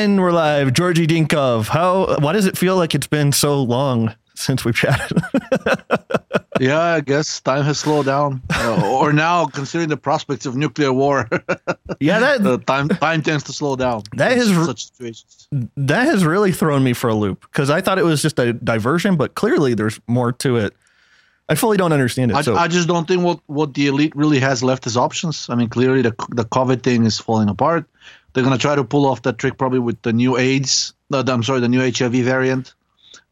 And we're live. Georgi Dinkov. How? Why does it feel like it's been so long since we've chatted? yeah, I guess time has slowed down, uh, or now considering the prospects of nuclear war. yeah, that time time tends to slow down. That is such situations. That has really thrown me for a loop because I thought it was just a diversion, but clearly there's more to it. I fully don't understand it. I, so. I just don't think what, what the elite really has left as options. I mean, clearly the the COVID thing is falling apart. They're going to try to pull off that trick probably with the new AIDS. I'm sorry, the new HIV variant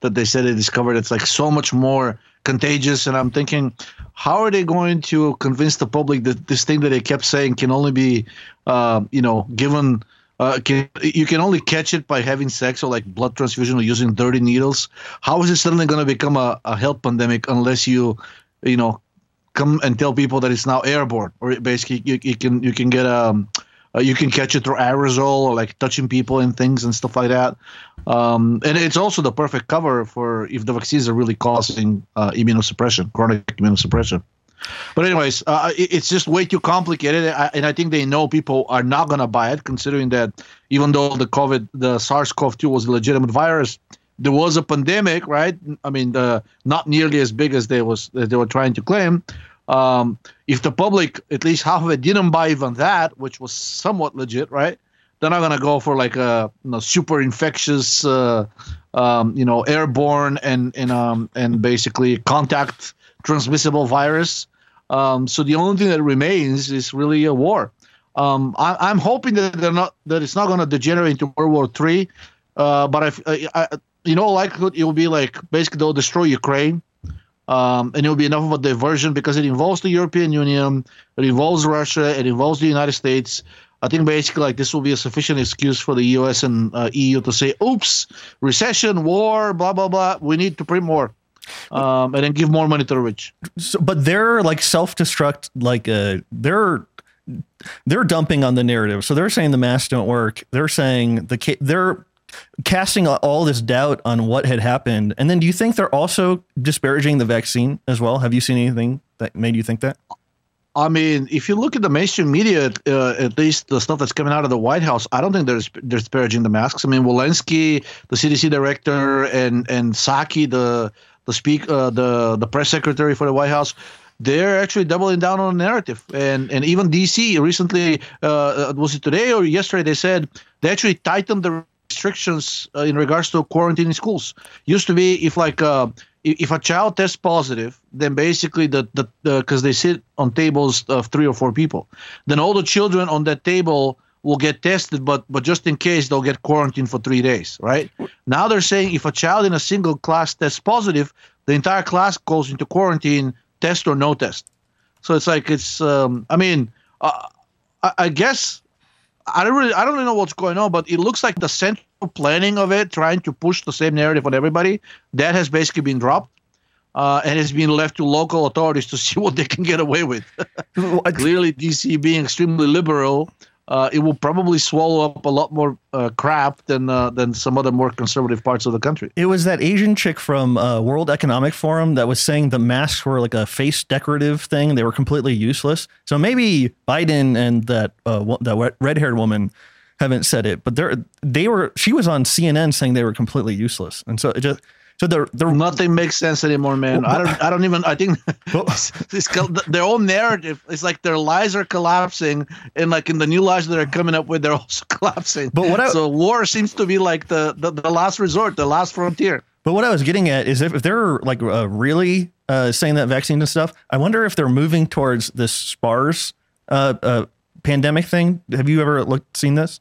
that they said they discovered. It's like so much more contagious. And I'm thinking, how are they going to convince the public that this thing that they kept saying can only be, uh, you know, given. Uh, can, you can only catch it by having sex or like blood transfusion or using dirty needles. How is it suddenly going to become a, a health pandemic unless you, you know, come and tell people that it's now airborne or basically you, you can you can get um uh, you can catch it through aerosol or like touching people and things and stuff like that. Um, and it's also the perfect cover for if the vaccines are really causing uh, immunosuppression, chronic immunosuppression. But anyways, uh, it's just way too complicated, and I think they know people are not to buy it, considering that even though the COVID, the SARS-CoV-2 was a legitimate virus, there was a pandemic, right? I mean, not nearly as big as they was as they were trying to claim. Um, if the public, at least half of it, didn't buy even that, which was somewhat legit, right? They're not gonna go for like a you know, super infectious, uh, um, you know, airborne and and um, and basically contact transmissible virus. Um, so the only thing that remains is really a war. Um, I, am hoping that they're not that it's not going to degenerate into World War Three, uh, but I, I, you know, likelihood it will be like basically they'll destroy Ukraine um, and it will be enough of a diversion because it involves the European Union, it involves Russia, it involves the United States. I think basically like this will be a sufficient excuse for the U.S. and uh, EU to say, "Oops, recession, war, blah blah blah. We need to print more." Um, and then give more money to the rich. So, but they're like self-destruct, like uh, they're they're dumping on the narrative. So they're saying the masks don't work. They're saying the they're casting all this doubt on what had happened. And then do you think they're also disparaging the vaccine as well? Have you seen anything that made you think that? I mean, if you look at the mainstream media, uh, at least the stuff that's coming out of the White House, I don't think they're, they're disparaging the masks. I mean, Walensky, the CDC director, and and Psaki, the the speak uh, the the press secretary for the White House, they're actually doubling down on the narrative. And and even DC recently, uh, uh, was it today or yesterday? They said they actually tightened the restrictions uh, in regards to quarantine in schools. Used to be if like uh, if a child tests positive, then basically the the because they sit on tables of three or four people, then all the children on that table will get tested, but but just in case they'll get quarantined for three days, right? Now they're saying if a child in a single class tests positive, the entire class goes into quarantine, test or no test. So it's like it's. Um, I mean, uh, I, I guess I don't really, I don't really know what's going on, but it looks like the central planning of it, trying to push the same narrative on everybody, that has basically been dropped. Uh, and it's been left to local authorities to see what they can get away with. Clearly, DC being extremely liberal, uh, it will probably swallow up a lot more uh, crap than uh, than some other more conservative parts of the country. It was that Asian chick from uh, World Economic Forum that was saying the masks were like a face decorative thing; they were completely useless. So maybe Biden and that uh, that red haired woman haven't said it, but they they were. She was on CNN saying they were completely useless, and so it just so they're, they're nothing makes sense anymore, man. I don't I don't even I think it's, it's, their own narrative. It's like their lies are collapsing, and like in the new lies that they're coming up with, they're also collapsing. But what I, so war seems to be like the, the the last resort, the last frontier. But what I was getting at is if, if they're like uh, really uh, saying that vaccine and stuff, I wonder if they're moving towards this SPARS uh, uh pandemic thing. Have you ever looked seen this?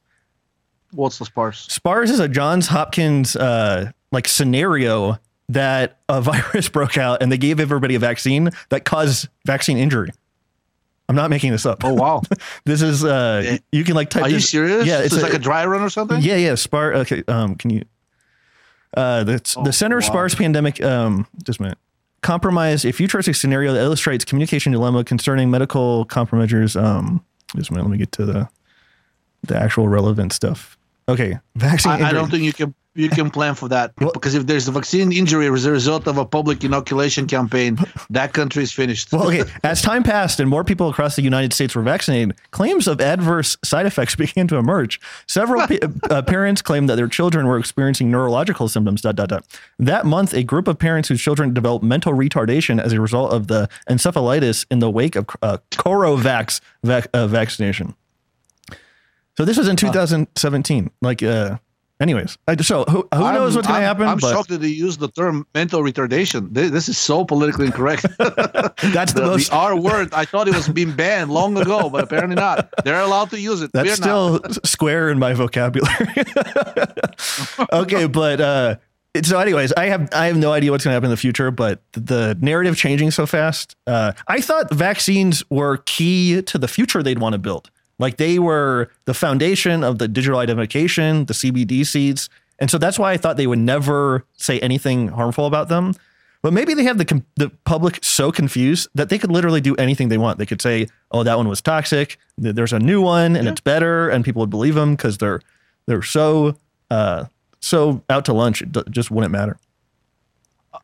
What's the SPARS? SPARS is a Johns Hopkins uh, like scenario that a virus broke out and they gave everybody a vaccine that caused vaccine injury. I'm not making this up. Oh wow! this is uh, you can like type. Are this, you serious? Yeah, it's, a, like a dry run or something. Yeah, yeah. Spar. Okay. Um, can you? Uh, the oh, the Center wow. SPARS pandemic. Um, just a minute. Compromise a futuristic scenario that illustrates communication dilemma concerning medical countermeasures. Um, just a minute. Let me get to the the actual relevant stuff. Okay, vaccine. I, I don't think you can you can plan for that because if there's a vaccine injury as a result of a public inoculation campaign, that country is finished. Well, okay. As time passed and more people across the United States were vaccinated, claims of adverse side effects began to emerge. Several uh, parents claimed that their children were experiencing neurological symptoms. Dot, dot, dot. That month, a group of parents whose children developed mental retardation as a result of the encephalitis in the wake of uh, Corovax vac- uh, vaccination. So this was in 2017. Like, uh, anyways, so who, who knows what's going to happen? I'm but, shocked that they use the term mental retardation. This, this is so politically incorrect. That's the, the, most the R word. I thought it was being banned long ago, but apparently not. They're allowed to use it. That's We're still square in my vocabulary. okay, but uh, so anyways, I have I have no idea what's going to happen in the future, but the narrative changing so fast. Uh, I thought vaccines were key to the future they'd want to build. Like they were the foundation of the digital identification, the CBDCs. And so that's why I thought they would never say anything harmful about them. But maybe they have the the public so confused that they could literally do anything they want. They could say, "Oh, that one was toxic. There's a new one, and yeah. it's better," and people would believe them because they're they're so uh, so out to lunch. It just wouldn't matter.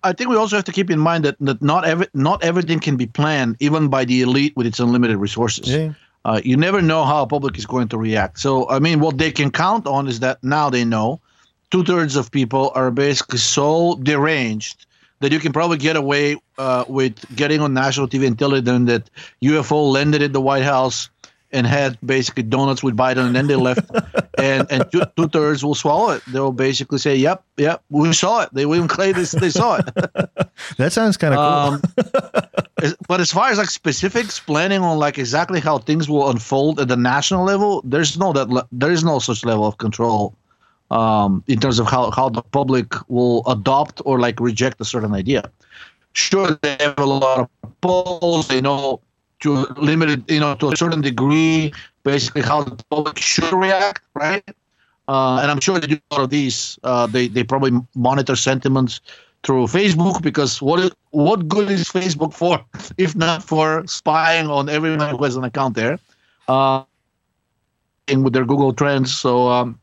I think we also have to keep in mind that, that not every not everything can be planned, even by the elite with its unlimited resources. Yeah. Uh, you never know how public is going to react. So, I mean, what they can count on is that now they know two thirds of people are basically so deranged that you can probably get away uh, with getting on national TV and telling them that UFO landed at the White House and had basically donuts with Biden, and then they left, and and two thirds will swallow it. They'll basically say, "Yep, yep, we saw it." They will even claim this they saw it. that sounds kind of um, cool. but as far as like specifics, planning on like exactly how things will unfold at the national level, there's no that le- there is no such level of control um, in terms of how how the public will adopt or like reject a certain idea. Sure, they have a lot of polls. They know to a limited, you know, to a certain degree, basically how the public should react, right? Uh, and I'm sure they do a lot of these. Uh, they they probably monitor sentiments through Facebook because what what good is Facebook for if not for spying on everyone who has an account there, uh, and with their Google Trends. So um,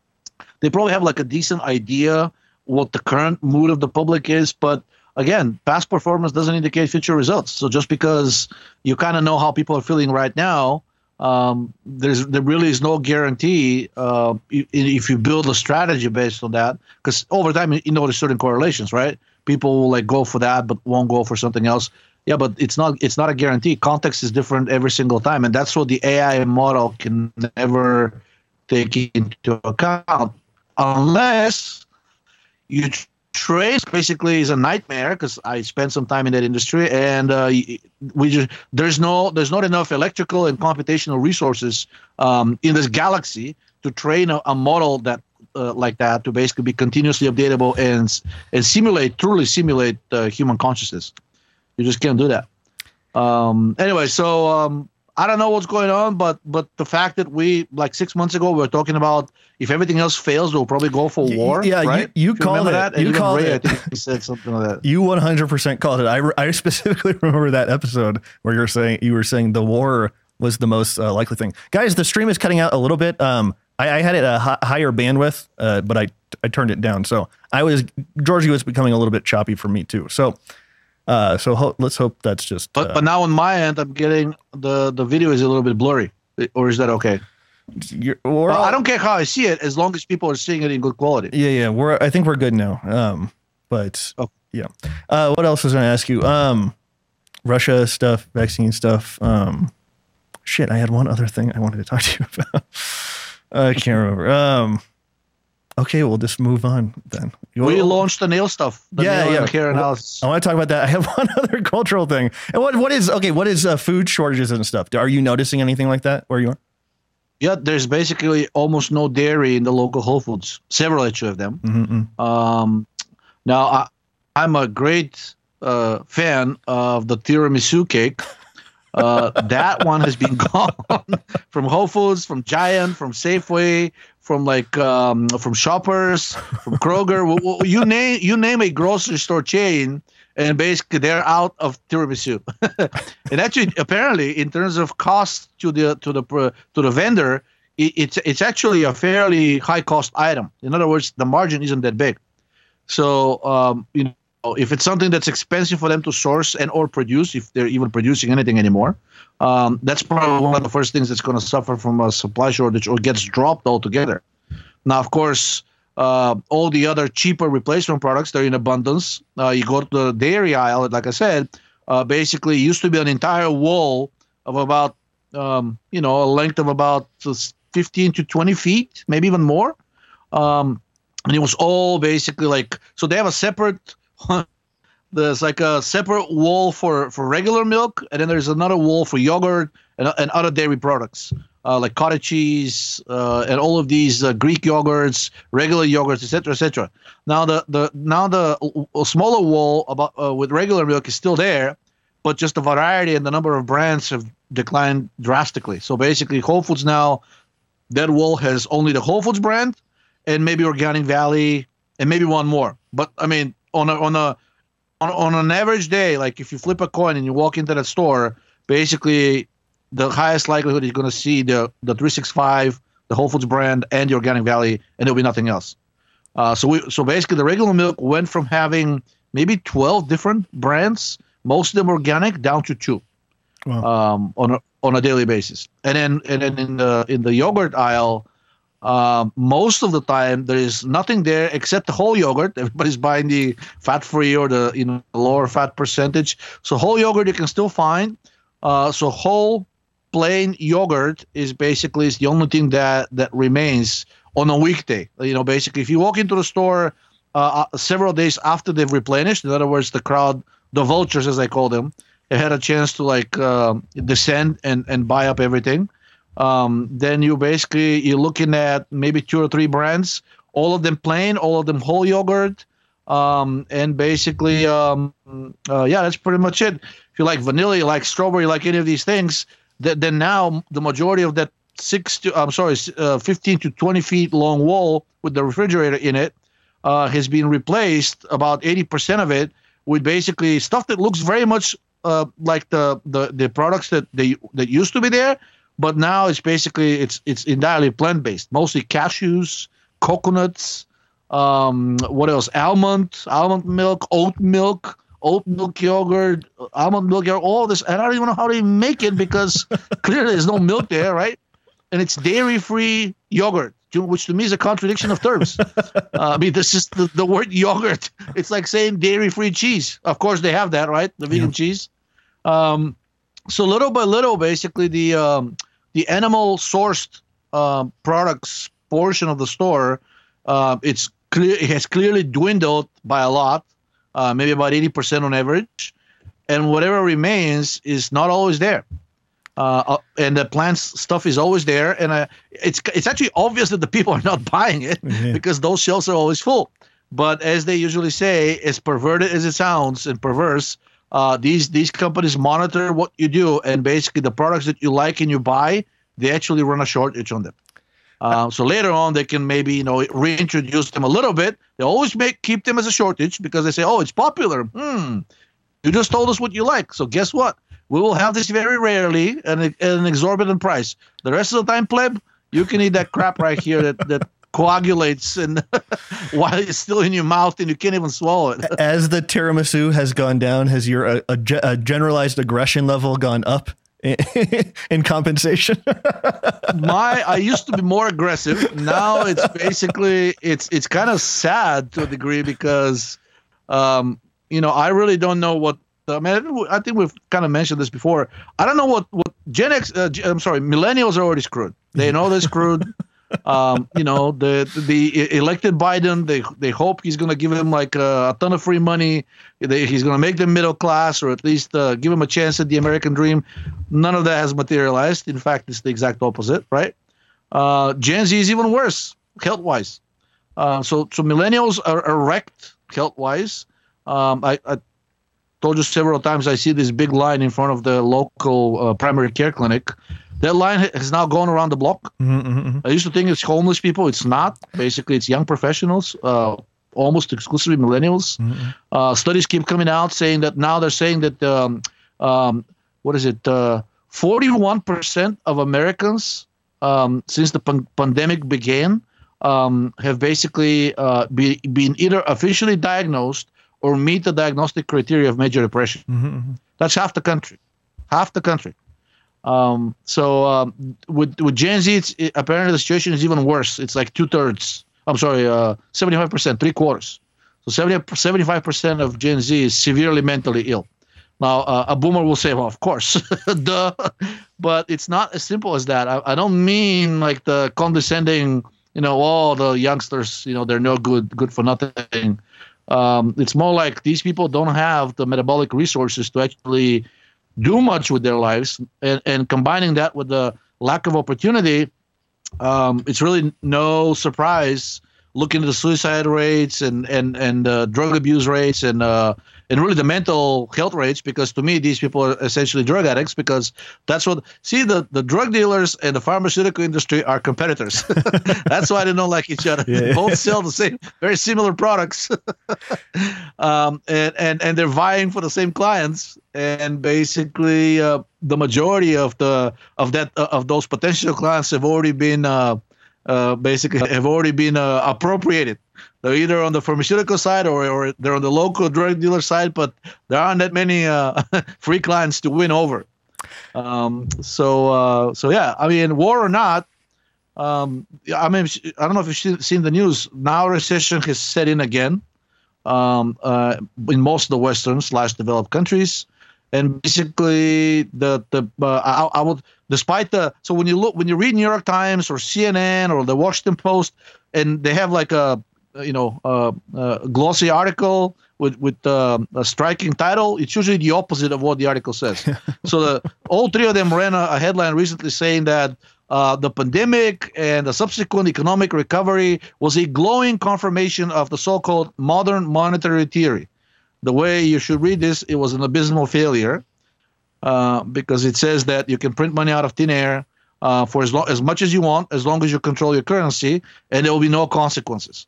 they probably have like a decent idea what the current mood of the public is, but again, past performance doesn't indicate future results. So just because you kind of know how people are feeling right now, um, there's there really is no guarantee uh, if you build a strategy based on that. Because over time, you there's certain correlations, right? People will like go for that, but won't go for something else. Yeah, but it's not it's not a guarantee. Context is different every single time, and that's what the AI model can never take into account unless you trace basically is a nightmare because I spent some time in that industry, and uh, we just there's no there's not enough electrical and computational resources um, in this galaxy to train a, a model that uh, like that to basically be continuously updatable and and simulate truly simulate uh, human consciousness. You just can't do that. Um, anyway, so um, I don't know what's going on, but but the fact that we like six months ago we were talking about if everything else fails, we'll probably go for war. Yeah, right? you, you called it. That? you called Ray, it. He said something like that. You 100 percent called it. I, I specifically remember that episode where you're saying you were saying the war was the most uh, likely thing. Guys, the stream is cutting out a little bit. Um, I, I had it a h- higher bandwidth, uh, but I I turned it down. So I was Georgi was becoming a little bit choppy for me too. So uh, so ho- let's hope that's just. But uh, but now on my end, I'm getting the the video is a little bit blurry, or is that okay? All, I don't care how I see it, as long as people are seeing it in good quality. Yeah, yeah. We're I think we're good now. Um, but oh. yeah. Uh, what else was I going to ask you? Um, Russia stuff, vaccine stuff. Um, shit, I had one other thing I wanted to talk to you about. I can't remember. Um, Okay, we'll just move on then. We launched the nail stuff. The yeah, nail yeah. Care analysis. I want to talk about that. I have one other cultural thing. And what what is okay? What is uh, food shortages and stuff? Are you noticing anything like that where you are? Yeah, there's basically almost no dairy in the local Whole Foods. Several actually of them. Mm-hmm. Um, now I, I'm a great uh, fan of the tiramisu cake. Uh, that one has been gone from Whole Foods, from Giant, from Safeway, from like um, from Shoppers, from Kroger. you name you name a grocery store chain, and basically they're out of tiramisu. and actually, apparently, in terms of cost to the to the to the vendor, it, it's it's actually a fairly high cost item. In other words, the margin isn't that big. So um, you if it's something that's expensive for them to source and or produce, if they're even producing anything anymore, um, that's probably one of the first things that's going to suffer from a supply shortage or gets dropped altogether. Now, of course, uh, all the other cheaper replacement products they're in abundance. Uh, you go to the dairy aisle, like I said, uh, basically used to be an entire wall of about um, you know a length of about 15 to 20 feet, maybe even more. Um, and it was all basically like so they have a separate there's like a separate wall for for regular milk and then there's another wall for yogurt and, and other dairy products uh, like cottage cheese uh, and all of these uh, greek yogurts regular yogurts etc etc now the the now the smaller wall about uh, with regular milk is still there but just the variety and the number of brands have declined drastically so basically whole foods now that wall has only the whole foods brand and maybe Organic Valley, and maybe one more. But I mean, on a on a on, on an average day, like if you flip a coin and you walk into that store, basically the highest likelihood you're going to see the the 365, the Whole Foods brand, and the Organic Valley, and there'll be nothing else. Uh, so we so basically the regular milk went from having maybe 12 different brands, most of them organic, down to two wow. um, on a on a daily basis. And then and then in the in the yogurt aisle, um, most of the time, there is nothing there except the whole yogurt. Everybody's buying the fat-free or the you know lower fat percentage. So whole yogurt you can still find. Uh, so whole plain yogurt is basically is the only thing that that remains on a weekday. You know, basically, if you walk into the store uh, uh several days after they've replenished, in other words, the crowd, the vultures as I call them, they had a chance to like uh, descend and and buy up everything um, then you basically you're looking at maybe two or three brands, all of them plain, all of them whole yogurt, um, and basically, um, uh, yeah, that's pretty much it. If you like vanilla, you like strawberry, like any of these things, th- then now the majority of that six to I'm sorry, uh, 15 to 20 feet long wall with the refrigerator in it uh, has been replaced about 80% of it with basically stuff that looks very much uh, like the, the the products that they that used to be there, but now it's basically it's it's entirely plant based, mostly cashews, coconuts, um, what else? Almond, almond milk, oat milk, oat milk yogurt, almond milk yogurt, all this. And I don't even know how they make it because clearly there's no milk there, right? And it's dairy free yogurt, which to me is a contradiction of terms. uh, I mean, this is the, the word yogurt. It's like saying dairy free cheese. Of course, they have that, right? The vegan yeah. cheese. Um, so little by little, basically, the um, the animal sourced uh, products portion of the store, uh, it's clear it has clearly dwindled by a lot, uh, maybe about eighty percent on average, and whatever remains is not always there. Uh, uh, and the plants stuff is always there, and uh, it's it's actually obvious that the people are not buying it yeah. because those shelves are always full. But as they usually say, as perverted as it sounds and perverse, uh, these these companies monitor what you do, and basically the products that you like and you buy, they actually run a shortage on them. Uh, so later on, they can maybe you know reintroduce them a little bit. They always make keep them as a shortage because they say, "Oh, it's popular." Hmm. You just told us what you like, so guess what? We will have this very rarely at an, at an exorbitant price. The rest of the time, pleb, you can eat that crap right here that that coagulates and while it's still in your mouth and you can't even swallow it. As the tiramisu has gone down, has your a, a, a generalized aggression level gone up? in compensation my i used to be more aggressive now it's basically it's it's kind of sad to a degree because um you know i really don't know what I mean, I think we've kind of mentioned this before. I don't know what what Gen X. Uh, I'm sorry, millennials are already screwed. They know they're screwed um, you know, the the elected Biden, they they hope he's going to give them like a, a, ton of free money. They, he's going to make them middle class, or at least uh, give them a chance at the American dream. None of that has materialized. In fact, it's the exact opposite, right? Uh, Gen Z is even worse health wise. Uh, so so millennials are, are wrecked health wise. Um, I, I told you several times I see this big line in front of the local uh, primary care clinic that line has now gone around the block. Mm-hmm, mm-hmm, mm-hmm. I used to think it's homeless people. It's not. Basically, it's young professionals, uh, almost exclusively millennials. Mm-hmm. Uh, studies keep coming out saying that now they're saying that um, um, what is it? Uh, forty-one percent of Americans um, since the pan- pandemic began um, have basically uh, be, been either officially diagnosed or meet the diagnostic criteria of major depression. Mm-hmm. That's half the country, half the country. Um, so um, with with Gen Z, it's, it, apparently the situation is even worse. It's like two thirds. I'm sorry, uh, 75%, three quarters. So 70, 75% of Gen Z is severely mentally ill. Now, uh, a boomer will say, well, of course, duh. But it's not as simple as that. I, I don't mean like the condescending, you know, all the youngsters, you know, they're no good, good for nothing. Um, it's more like these people don't have the metabolic resources to actually do much with their lives. And, and combining that with the lack of opportunity, um, it's really no surprise looking at the suicide rates and and and uh, drug abuse rates and uh, and really the mental health rates because to me these people are essentially drug addicts because that's what see the the drug dealers and the pharmaceutical industry are competitors that's why they don't like each other Yeah. both sell the same very similar products um, and and and they're vying for the same clients and basically uh, the majority of the of that uh, of those potential clients have already been uh, uh, basically have already been uh, appropriated. They're either on the pharmaceutical side or, or they're on the local drug dealer side, but there aren't that many uh, free clients to win over. Um, so uh, so yeah, I mean, war or not, um, I mean, I don't know if you've seen the news. Now recession has set in again um, uh, in most of the Western slash developed countries, and basically the the uh, I, I would despite the so when you look when you read New York Times or CNN or the Washington Post, and they have like a you know uh, uh, glossy article with with uh, a striking title, it's usually the opposite of what the article says. so the all three of them ran a, a headline recently saying that uh, the pandemic and the subsequent economic recovery was a glowing confirmation of the so-called modern monetary theory. The way you should read this, it was an abysmal failure uh, because it says that you can print money out of thin air uh, for as, lo- as much as you want, as long as you control your currency, and there will be no consequences.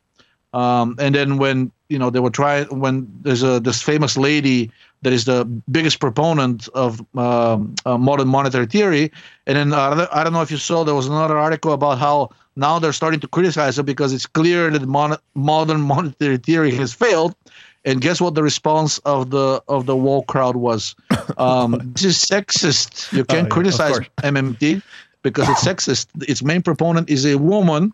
Um, and then when you know they were trying, when there's a this famous lady that is the biggest proponent of um, uh, modern monetary theory, and then uh, I don't know if you saw there was another article about how now they're starting to criticize it because it's clear that mon- modern monetary theory has failed. And guess what the response of the of the woke crowd was? Um, this is sexist. You can't Oh, yeah, criticize. MMT because it's sexist. Its main proponent is a woman,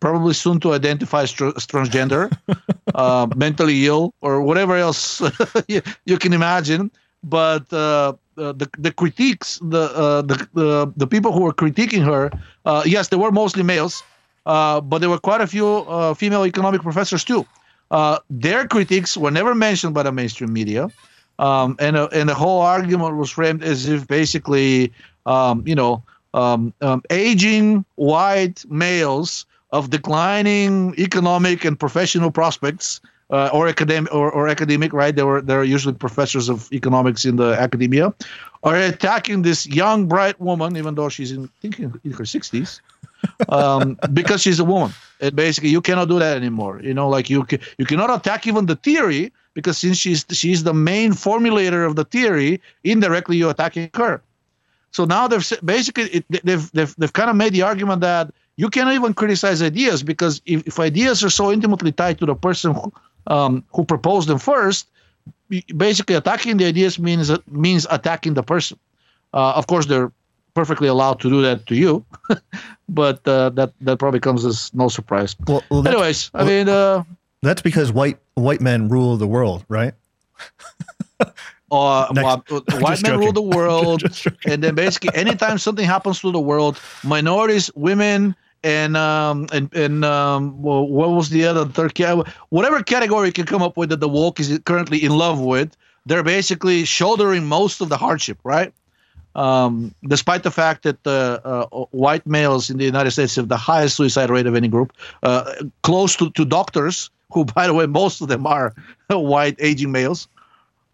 probably soon to identify as, tr- transgender, uh, mentally ill, or whatever else you, you can imagine. But uh, uh, the the critiques, the, uh, the the the people who were critiquing her, uh, yes, they were mostly males, uh, but there were quite a few uh, female economic professors too. Uh, their critiques were never mentioned by the mainstream media, um, and uh, and the whole argument was framed as if basically, um, you know, um, um, aging white males of declining economic and professional prospects. Uh, or academic or, or academic right they were they're usually professors of economics in the academia are attacking this young bright woman even though she's in thinking in her 60s um, because she's a woman. And basically, you cannot do that anymore. You know, like you you cannot attack even the theory because since she's she's the main formulator of the theory, indirectly you're attacking her. So now they've basically it, they've they've they've kind of made the argument that you cannot even criticize ideas because if, if ideas are so intimately tied to the person who, um, who proposed them first, basically attacking the ideas means means attacking the person. Uh, of course, they're perfectly allowed to do that to you, but uh, that that probably comes as no surprise. Well, well Anyways, I mean, uh, that's because white white men rule the world, right? uh, well, uh, white men rule the world, and then basically anytime something happens to the world, minorities, women, and um and and um well, what was the other third ca- whatever category you can come up with that the woke is currently in love with, they're basically shouldering most of the hardship, right? Um, despite the fact that the uh, white males in the United States have the highest suicide rate of any group, uh, close to, to doctors, who, by the way, most of them are white aging males.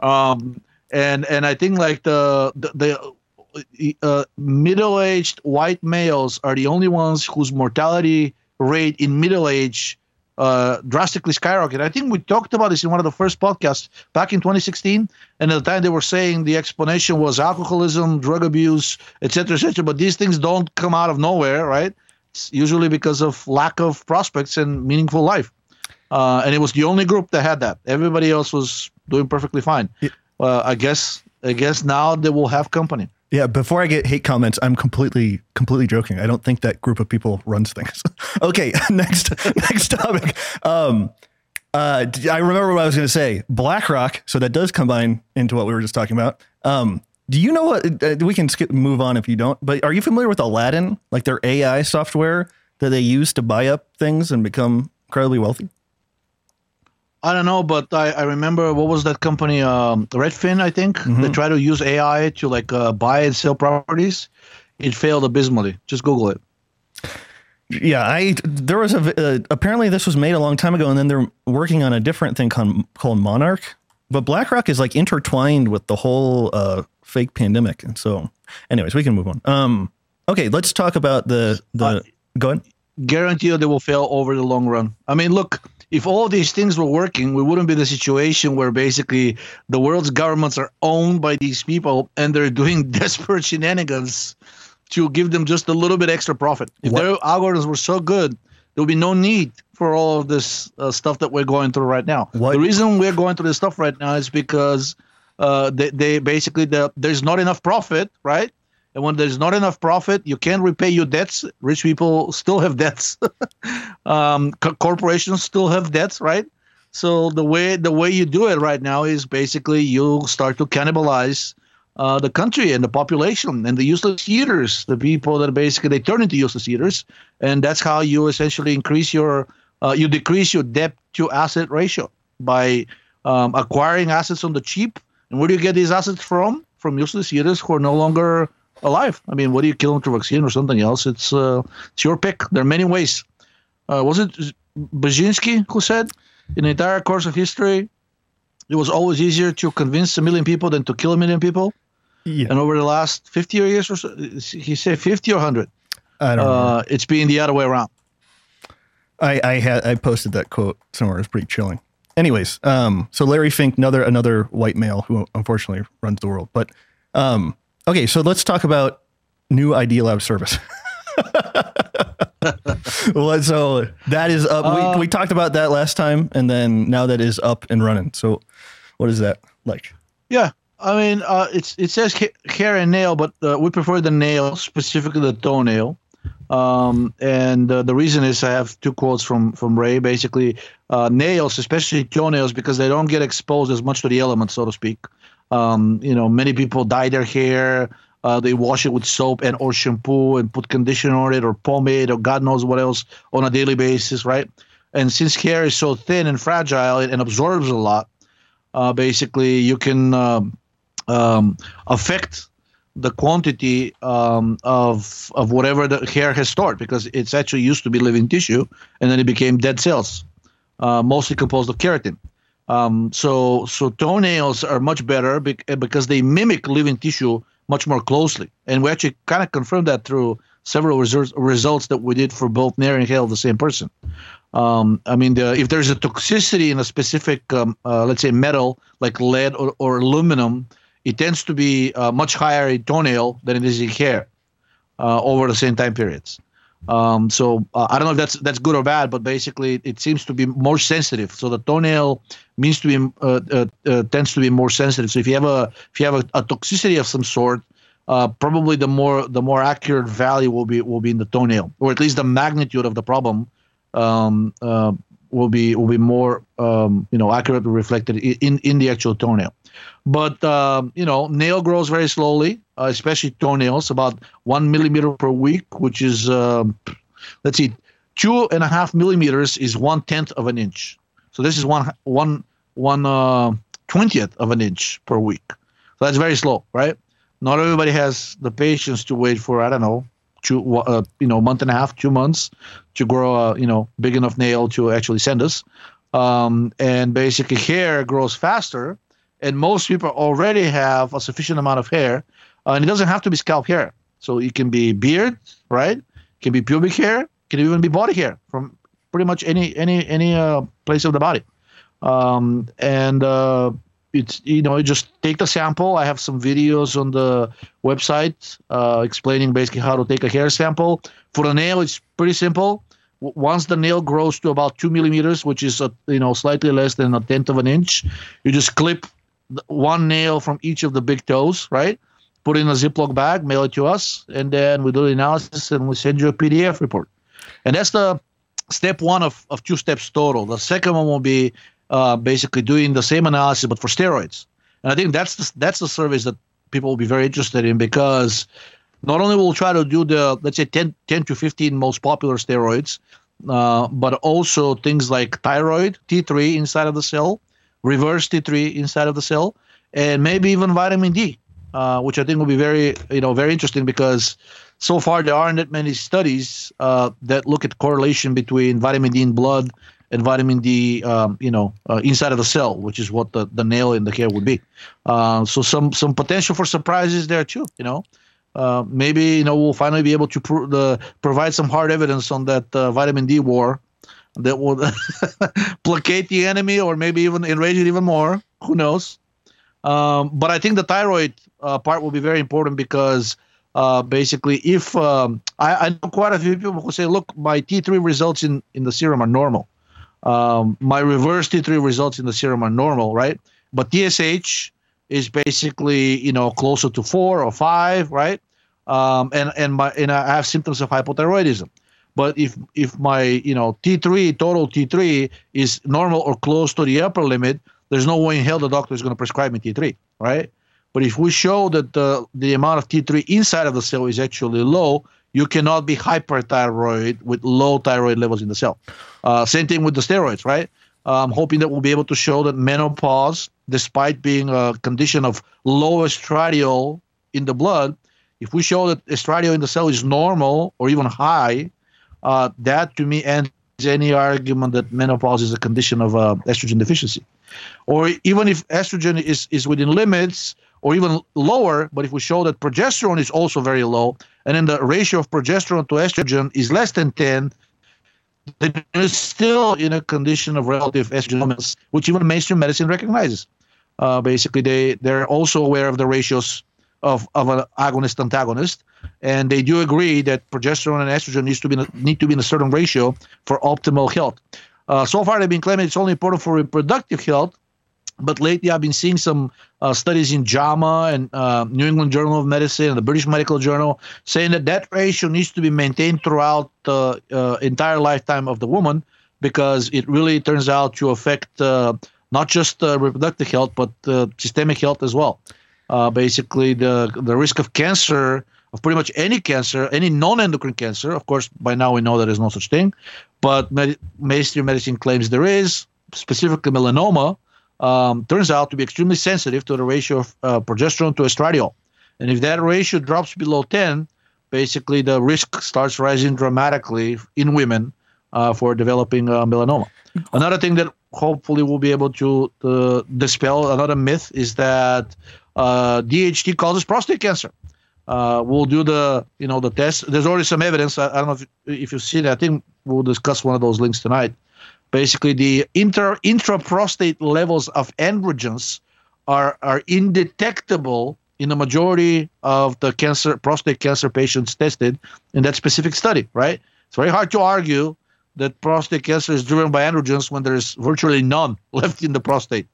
Um, and and I think like the the, the uh, middle-aged white males are the only ones whose mortality rate in middle age uh, drastically skyrocketed. I think we talked about this in one of the first podcasts back in 2016, and at the time they were saying the explanation was alcoholism, drug abuse, etc., etc. But these things don't come out of nowhere, right? It's usually because of lack of prospects and meaningful life. Uh, and it was the only group that had that. Everybody else was doing perfectly fine. Yeah. Uh, I guess I guess now they will have company. Yeah, before I get hate comments, I'm completely completely joking. I don't think that group of people runs things. okay, next next topic. Um, uh, I remember what I was going to say. BlackRock. So that does combine into what we were just talking about. Um, do you know what? Uh, we can skip move on if you don't. But are you familiar with Aladdin, like their AI software that they use to buy up things and become incredibly wealthy? I don't know, but I, I remember what was that company, um, Redfin, I think. Mm-hmm. They tried to use AI to like uh, buy and sell properties. It failed abysmally. Just Google it. Yeah, I there was a uh, apparently this was made a long time ago, and then they're working on a different thing called called Monarch. But BlackRock is like intertwined with the whole uh, fake pandemic, and so, anyways, we can move on. Um, okay, let's talk about the the. Uh, go ahead. Guarantee you they will fail over the long run. I mean, look, if all these things were working, we wouldn't be in the situation where basically the world's governments are owned by these people and they're doing desperate shenanigans to give them just a little bit extra profit. If what? their algorithms were so good, there would be no need for all of this uh, stuff that we're going through right now. What? The reason we're going through this stuff right now is because uh, they, they basically the, there's not enough profit, right? And when there's not enough profit, you can't repay your debts. Rich people still have debts. um, co- corporations still have debts, right? So the way the way you do it right now is basically you start to cannibalize uh, the country and the population and the useless eaters, the people that basically they turn into useless eaters, and that's how you essentially increase your uh, you decrease your debt to asset ratio by um, acquiring assets on the cheap. And where do you get these assets from? From useless eaters who are no longer alive. I mean, what do you kill them through vaccine or something else? It's uh, it's your pick. There are many ways. Uh, was it Brzezinski who said, in the entire course of history, it was always easier to convince a million people than to kill a million people? Yeah. And over the last 50 years or so, he said 50 or 100? I don't uh, know. It's being the other way around. I, I had I posted that quote somewhere. It's pretty chilling. Anyways, um, so Larry Fink, another another white male who unfortunately runs the world, but um, Okay, so let's talk about new Idealab service. well, so that is up. Uh, we, we talked about that last time, and then now that is up and running. So, what is that like? Yeah, I mean, uh, it's it says hair and nail, but uh, we prefer the nail, specifically the toenail. Um, and uh, the reason is I have two quotes from from Ray. Basically, uh, nails, especially toenails, because they don't get exposed as much to the elements, so to speak. Um, you know, many people dye their hair. Uh, they wash it with soap and or shampoo and put conditioner on it or pomade or God knows what else on a daily basis, right? And since hair is so thin and fragile and absorbs a lot, uh, basically you can um, um, affect the quantity um, of of whatever the hair has stored because it's actually used to be living tissue and then it became dead cells, uh, mostly composed of keratin. Um, so so toenails are much better because they mimic living tissue much more closely, and we actually kind of confirmed that through several results that we did for both nail and of the same person. Um, I mean, the, if there's a toxicity in a specific, um, uh, let's say, metal like lead or, or aluminum, it tends to be uh, much higher in toenail than it is in hair uh, over the same time periods. Um, so uh, I don't know if that's that's good or bad, but basically it seems to be more sensitive. So the toenail means to be uh, uh, uh, tends to be more sensitive. So if you have a if you have a, a toxicity of some sort, uh, probably the more the more accurate value will be will be in the toenail, or at least the magnitude of the problem um, uh, will be will be more um, you know accurately reflected in in the actual toenail. But um, you know, nail grows very slowly, uh, especially toenails, about one millimeter per week, which is um, let's see, two and a half millimeters is one tenth of an inch. So this is one one one uh, twentieth of an inch per week. So that's very slow, right? Not everybody has the patience to wait for I don't know, two uh, you know, month and a half, two months to grow a you know big enough nail to actually send us. Um, and basically, hair grows faster, and most people already have a sufficient amount of hair, uh, and it doesn't have to be scalp hair. So it can be beard, right? It can be pubic hair, it can even be body hair from pretty much any any any uh, place of the body. Um, and uh, it's you know you just take the sample. I have some videos on the website uh, explaining basically how to take a hair sample. For the nail, it's pretty simple. Once the nail grows to about two millimeters, which is a, you know slightly less than a tenth of an inch, you just clip one nail from each of the big toes, right? Put in a Ziploc bag, mail it to us, and then we do the analysis and we send you a PDF report. And that's the step one of, of two steps total. The second one will be uh, basically doing the same analysis but for steroids. And I think that's the, that's the service that people will be very interested in because not only will try to do the let's say 10, 10 to 15 most popular steroids, uh, but also things like thyroid T3 inside of the cell, reverse T3 inside of the cell, and maybe even vitamin D, uh, which I think will be very you know very interesting because so far there aren't that many studies uh, that look at correlation between vitamin D in blood and vitamin D, um, you know, uh, inside of the cell, which is what the, the nail in the hair would be. Uh, so some some potential for surprises there too. You know, uh, maybe you know we'll finally be able to the, provide some hard evidence on that uh, vitamin D war that will placate the enemy or maybe even enrage it even more. Who knows? Um, but I think the thyroid uh, part will be very important because uh, basically, if um, I, I know quite a few people who say, "Look, my T3 results in in the serum are normal." Um, my reverse T3 results in the serum are normal, right? But TSH is basically, you know, closer to four or five, right? Um, and and my and I have symptoms of hypothyroidism. But if if my you know T3 total T3 is normal or close to the upper limit, there's no way in hell the doctor is going to prescribe me T3, right? But if we show that the the amount of T3 inside of the cell is actually low, you cannot be hyperthyroid with low thyroid levels in the cell. Uh, same thing with the steroids, right? I'm hoping that we'll be able to show that menopause, despite being a condition of low estradiol in the blood, if we show that estradiol in the cell is normal or even high, uh, that to me ends any argument that menopause is a condition of uh, estrogen deficiency. Or even if estrogen is, is within limits or even lower, but if we show that progesterone is also very low, and then the ratio of progesterone to estrogen is less than 10, then you're still in a condition of relative estrogen which even mainstream medicine recognizes. Uh, basically, they, they're also aware of the ratios of, of an agonist antagonist, and they do agree that progesterone and estrogen needs to be a, need to be in a certain ratio for optimal health. Uh, so far, they've been claiming it's only important for reproductive health, but lately I've been seeing some uh, studies in JAMA and uh, New England Journal of Medicine and the British Medical Journal saying that that ratio needs to be maintained throughout the uh, entire lifetime of the woman because it really turns out to affect uh, not just uh, reproductive health but uh, systemic health as well. Basically, the the risk of cancer of pretty much any cancer, any non-endocrine cancer. Of course, by now we know there is no such thing, but med- mainstream medicine claims there is, specifically melanoma um, turns out to be extremely sensitive to the ratio of uh, progesterone to estradiol. And if that ratio drops below 10, basically the risk starts rising dramatically in women uh, for developing uh, melanoma. Another thing that hopefully we'll be able to uh, dispel, another myth, is that uh, DHT causes prostate cancer. Uh, we'll do the, you know, the test. There's already some evidence. I, I don't know if, if you've seen it. I think we'll discuss one of those links tonight basically the inter intraprostate levels of androgens are are indetectable in the majority of the cancer prostate cancer patients tested in that specific study right it's very hard to argue that prostate cancer is driven by androgens when there's virtually none left in the prostate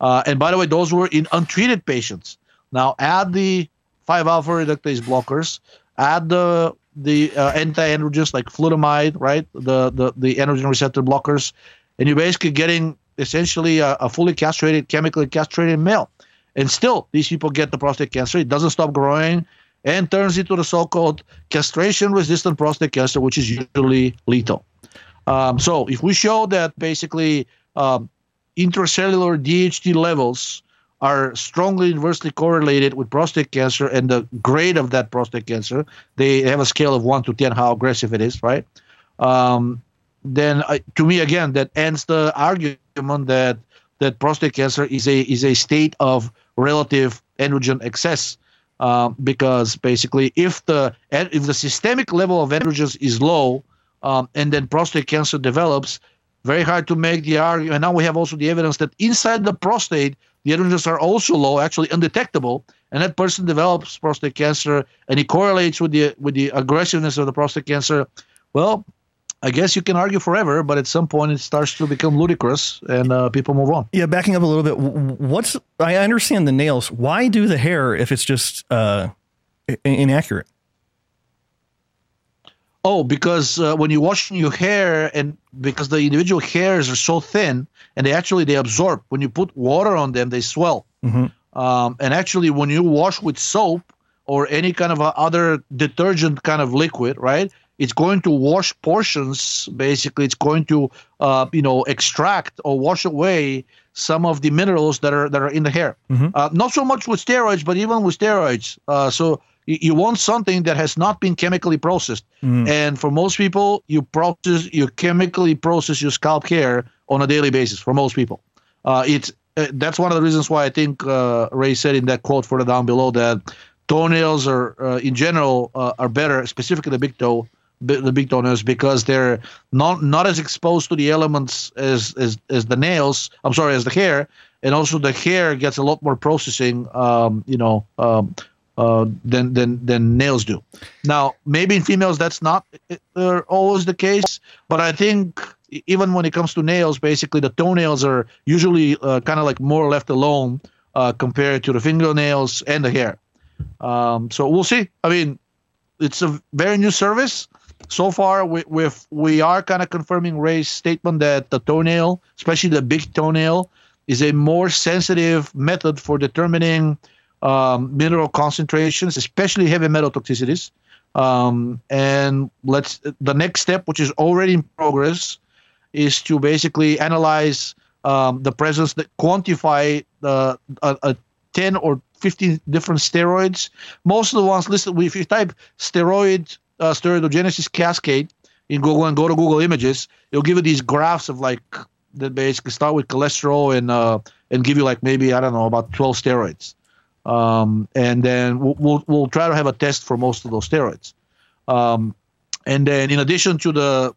uh, and by the way those were in untreated patients now add the 5 alpha reductase blockers add the the uh, anti-androgens like flutamide, right? The, the the androgen receptor blockers, and you're basically getting essentially a, a, fully castrated, chemically castrated male. And still, these people get the prostate cancer. It doesn't stop growing and turns into the so-called castration-resistant prostate cancer, which is usually lethal. Um, so if we show that basically um, intracellular DHT levels are strongly inversely correlated with prostate cancer and the grade of that prostate cancer. They have a scale of 1 to 10 how aggressive it is, right? Um, then uh, to me again that ends the argument that that prostate cancer is a is a state of relative androgen excess um, because basically if the if the systemic level of androgens is low um, and then prostate cancer develops, very hard to make the argument. And now we have also the evidence that inside the prostate, the androgens are also low, actually undetectable, and that person develops prostate cancer, and it correlates with the with the aggressiveness of the prostate cancer. Well, I guess you can argue forever, but at some point it starts to become ludicrous, and uh, people move on. Yeah, backing up a little bit. What's I understand the nails. Why do the hair if it's just uh, inaccurate? Oh, because uh, when you wash your hair, and because the individual hairs are so thin, and they actually they absorb. When you put water on them, they swell. Mm-hmm. Um, and actually, when you wash with soap or any kind of other detergent kind of liquid, right? It's going to wash portions. Basically, it's going to, uh, you know, extract or wash away some of the minerals that are that are in the hair. Mm-hmm. Uh, not so much with steroids, but even with steroids. Uh, so you want something that has not been chemically processed. Mm. And for most people, you process you chemically process your scalp hair on a daily basis. For most people, uh, it's uh, that's one of the reasons why I think uh, Ray said in that quote for the down below that toenails are uh, in general uh, are better, specifically the big toe, the big toenails, because they're not not as exposed to the elements as as as the nails. I'm sorry, as the hair, and also the hair gets a lot more processing. Um, you know. Um, uh, than than than nails do. Now, maybe in females that's not uh, always the case, but I think even when it comes to nails, basically the toenails are usually uh, kind of like more left alone uh, compared to the fingernails and the hair. Um, so we'll see. I mean, it's a very new service. So far, we we we are kind of confirming Ray's statement that the toenail, especially the big toenail, is a more sensitive method for determining um, mineral concentrations, especially heavy metal toxicities. Um, and let's the next step, which is already in progress, is to basically analyze um, the presence that quantify the a, a 10 or 15 different steroids. Most of the ones listed, if you type steroid uh, steroidogenesis cascade in Google and go to Google Images, it'll give you these graphs of like that basically start with cholesterol and uh, and give you like maybe I don't know about 12 steroids um, and then we'll, we'll, we'll try to have a test for most of those steroids. Um, and then in addition to the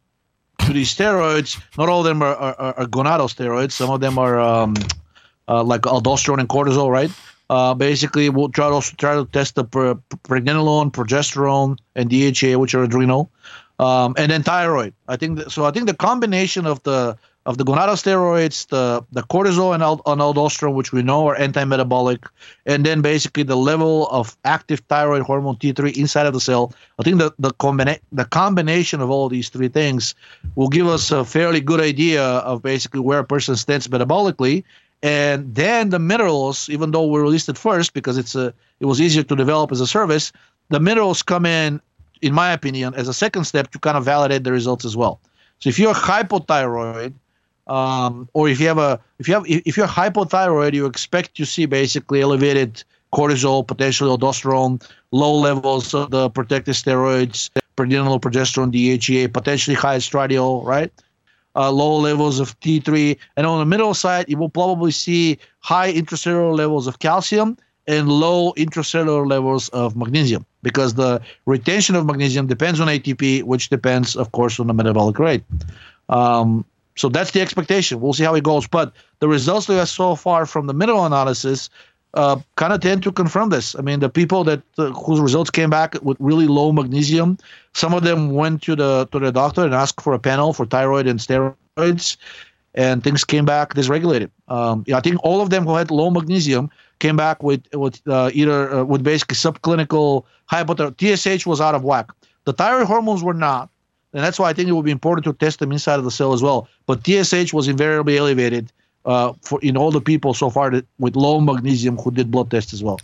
to these steroids, not all of them are, are, are. Some of them are um, uh, like aldosterone and cortisol, right? Uh, basically, we'll try to also try to test the pregnenolone, progesterone, and DHEA, which are adrenal, um, and then thyroid. I think that, so. I think the combination of the of the gonadosteroids, the, the cortisol and, al- and aldosterone, which we know are anti-metabolic, and then basically the level of active thyroid hormone T3 inside of the cell. I think the the, combina- the combination of all these three things will give us a fairly good idea of basically where a person stands metabolically. And then the minerals, even though we released it first because it's a it was easier to develop as a service, the minerals come in, in my opinion, as a second step to kind of validate the results as well. So if you're hypothyroid, um, or if you have a if you have if you're hypothyroid, you expect to see basically elevated cortisol, potentially aldosterone, low levels of the protective steroids, pregnenolone, progesterone, DHEA, potentially high estradiol, right? Uh, low levels of T3, and on the middle side, you will probably see high intracellular levels of calcium and low intracellular levels of magnesium because the retention of magnesium depends on ATP, which depends, of course, on the metabolic rate. Um, so that's the expectation. We'll see how it goes. But the results we have so far from the mineral analysis uh, kind of tend to confirm this. I mean, the people that uh, whose results came back with really low magnesium, some of them went to the to the doctor and asked for a panel for thyroid and steroids, and things came back dysregulated. Um, I think all of them who had low magnesium came back with with uh, either uh, with basically subclinical hypothyroid. TSH was out of whack. The thyroid hormones were not and that's why I think it would be important to test them inside of the cell as well. But TSH was invariably elevated uh, for in all the people so far that, with low magnesium who did blood tests as well.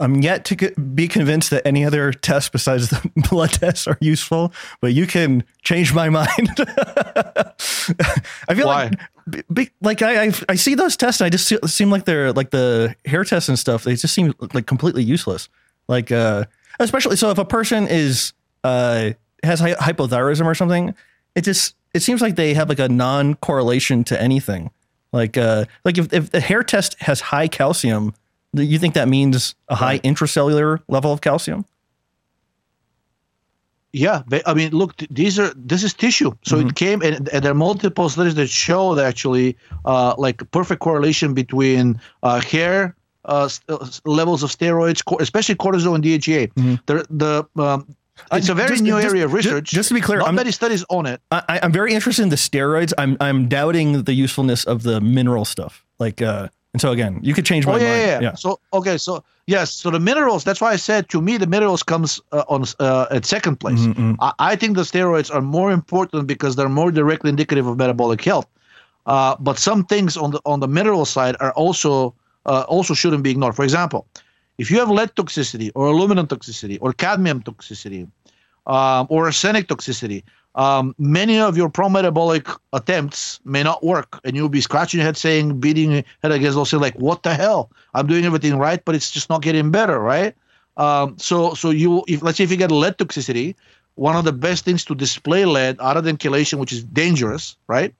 I'm yet to be convinced that any other tests besides the blood tests are useful, but you can change my mind. I feel Why? like, be, like I, I, I see those tests, and I just seem like they're like the hair tests and stuff. They just seem like completely useless. Like, uh, especially so if a person is uh, has hypothyroidism or something, it just it seems like they have like a non correlation to anything. Like uh like if if the hair test has high calcium, do you think that means a high intracellular level of calcium? Yeah, I mean, look, these are this is tissue, so mm-hmm. it came, and, and, there are multiple studies that show that actually, uh, like perfect correlation between uh, hair uh, uh levels of steroids, especially cortisol and DHEA. Mm-hmm. The the um, it's a very just, new just, area of research. Just, just, to be clear, not I'm, many studies on it. I, am very interested in the steroids. I'm I'm doubting the usefulness of the mineral stuff. Like, uh, and so again, you could change my oh, yeah, mind. Yeah, yeah. So okay, so yes, so the minerals. That's why I said to me the minerals comes uh, on uh, at second place. Mm-hmm. I, I, think the steroids are more important because they're more directly indicative of metabolic health. Uh, but some things on the on the mineral side are also uh, also shouldn't be ignored. For example, if you have lead toxicity or aluminum toxicity or cadmium toxicity um, or arsenic toxicity, um, many of your pro-metabolic attempts may not work, and you'll be scratching your head, saying, beating your head against those, saying like, "What the hell? I'm doing everything right, but it's just not getting better, right?" Um, so, so you, if let's say if you get lead toxicity, one of the best things to display lead, other than chelation, which is dangerous, right,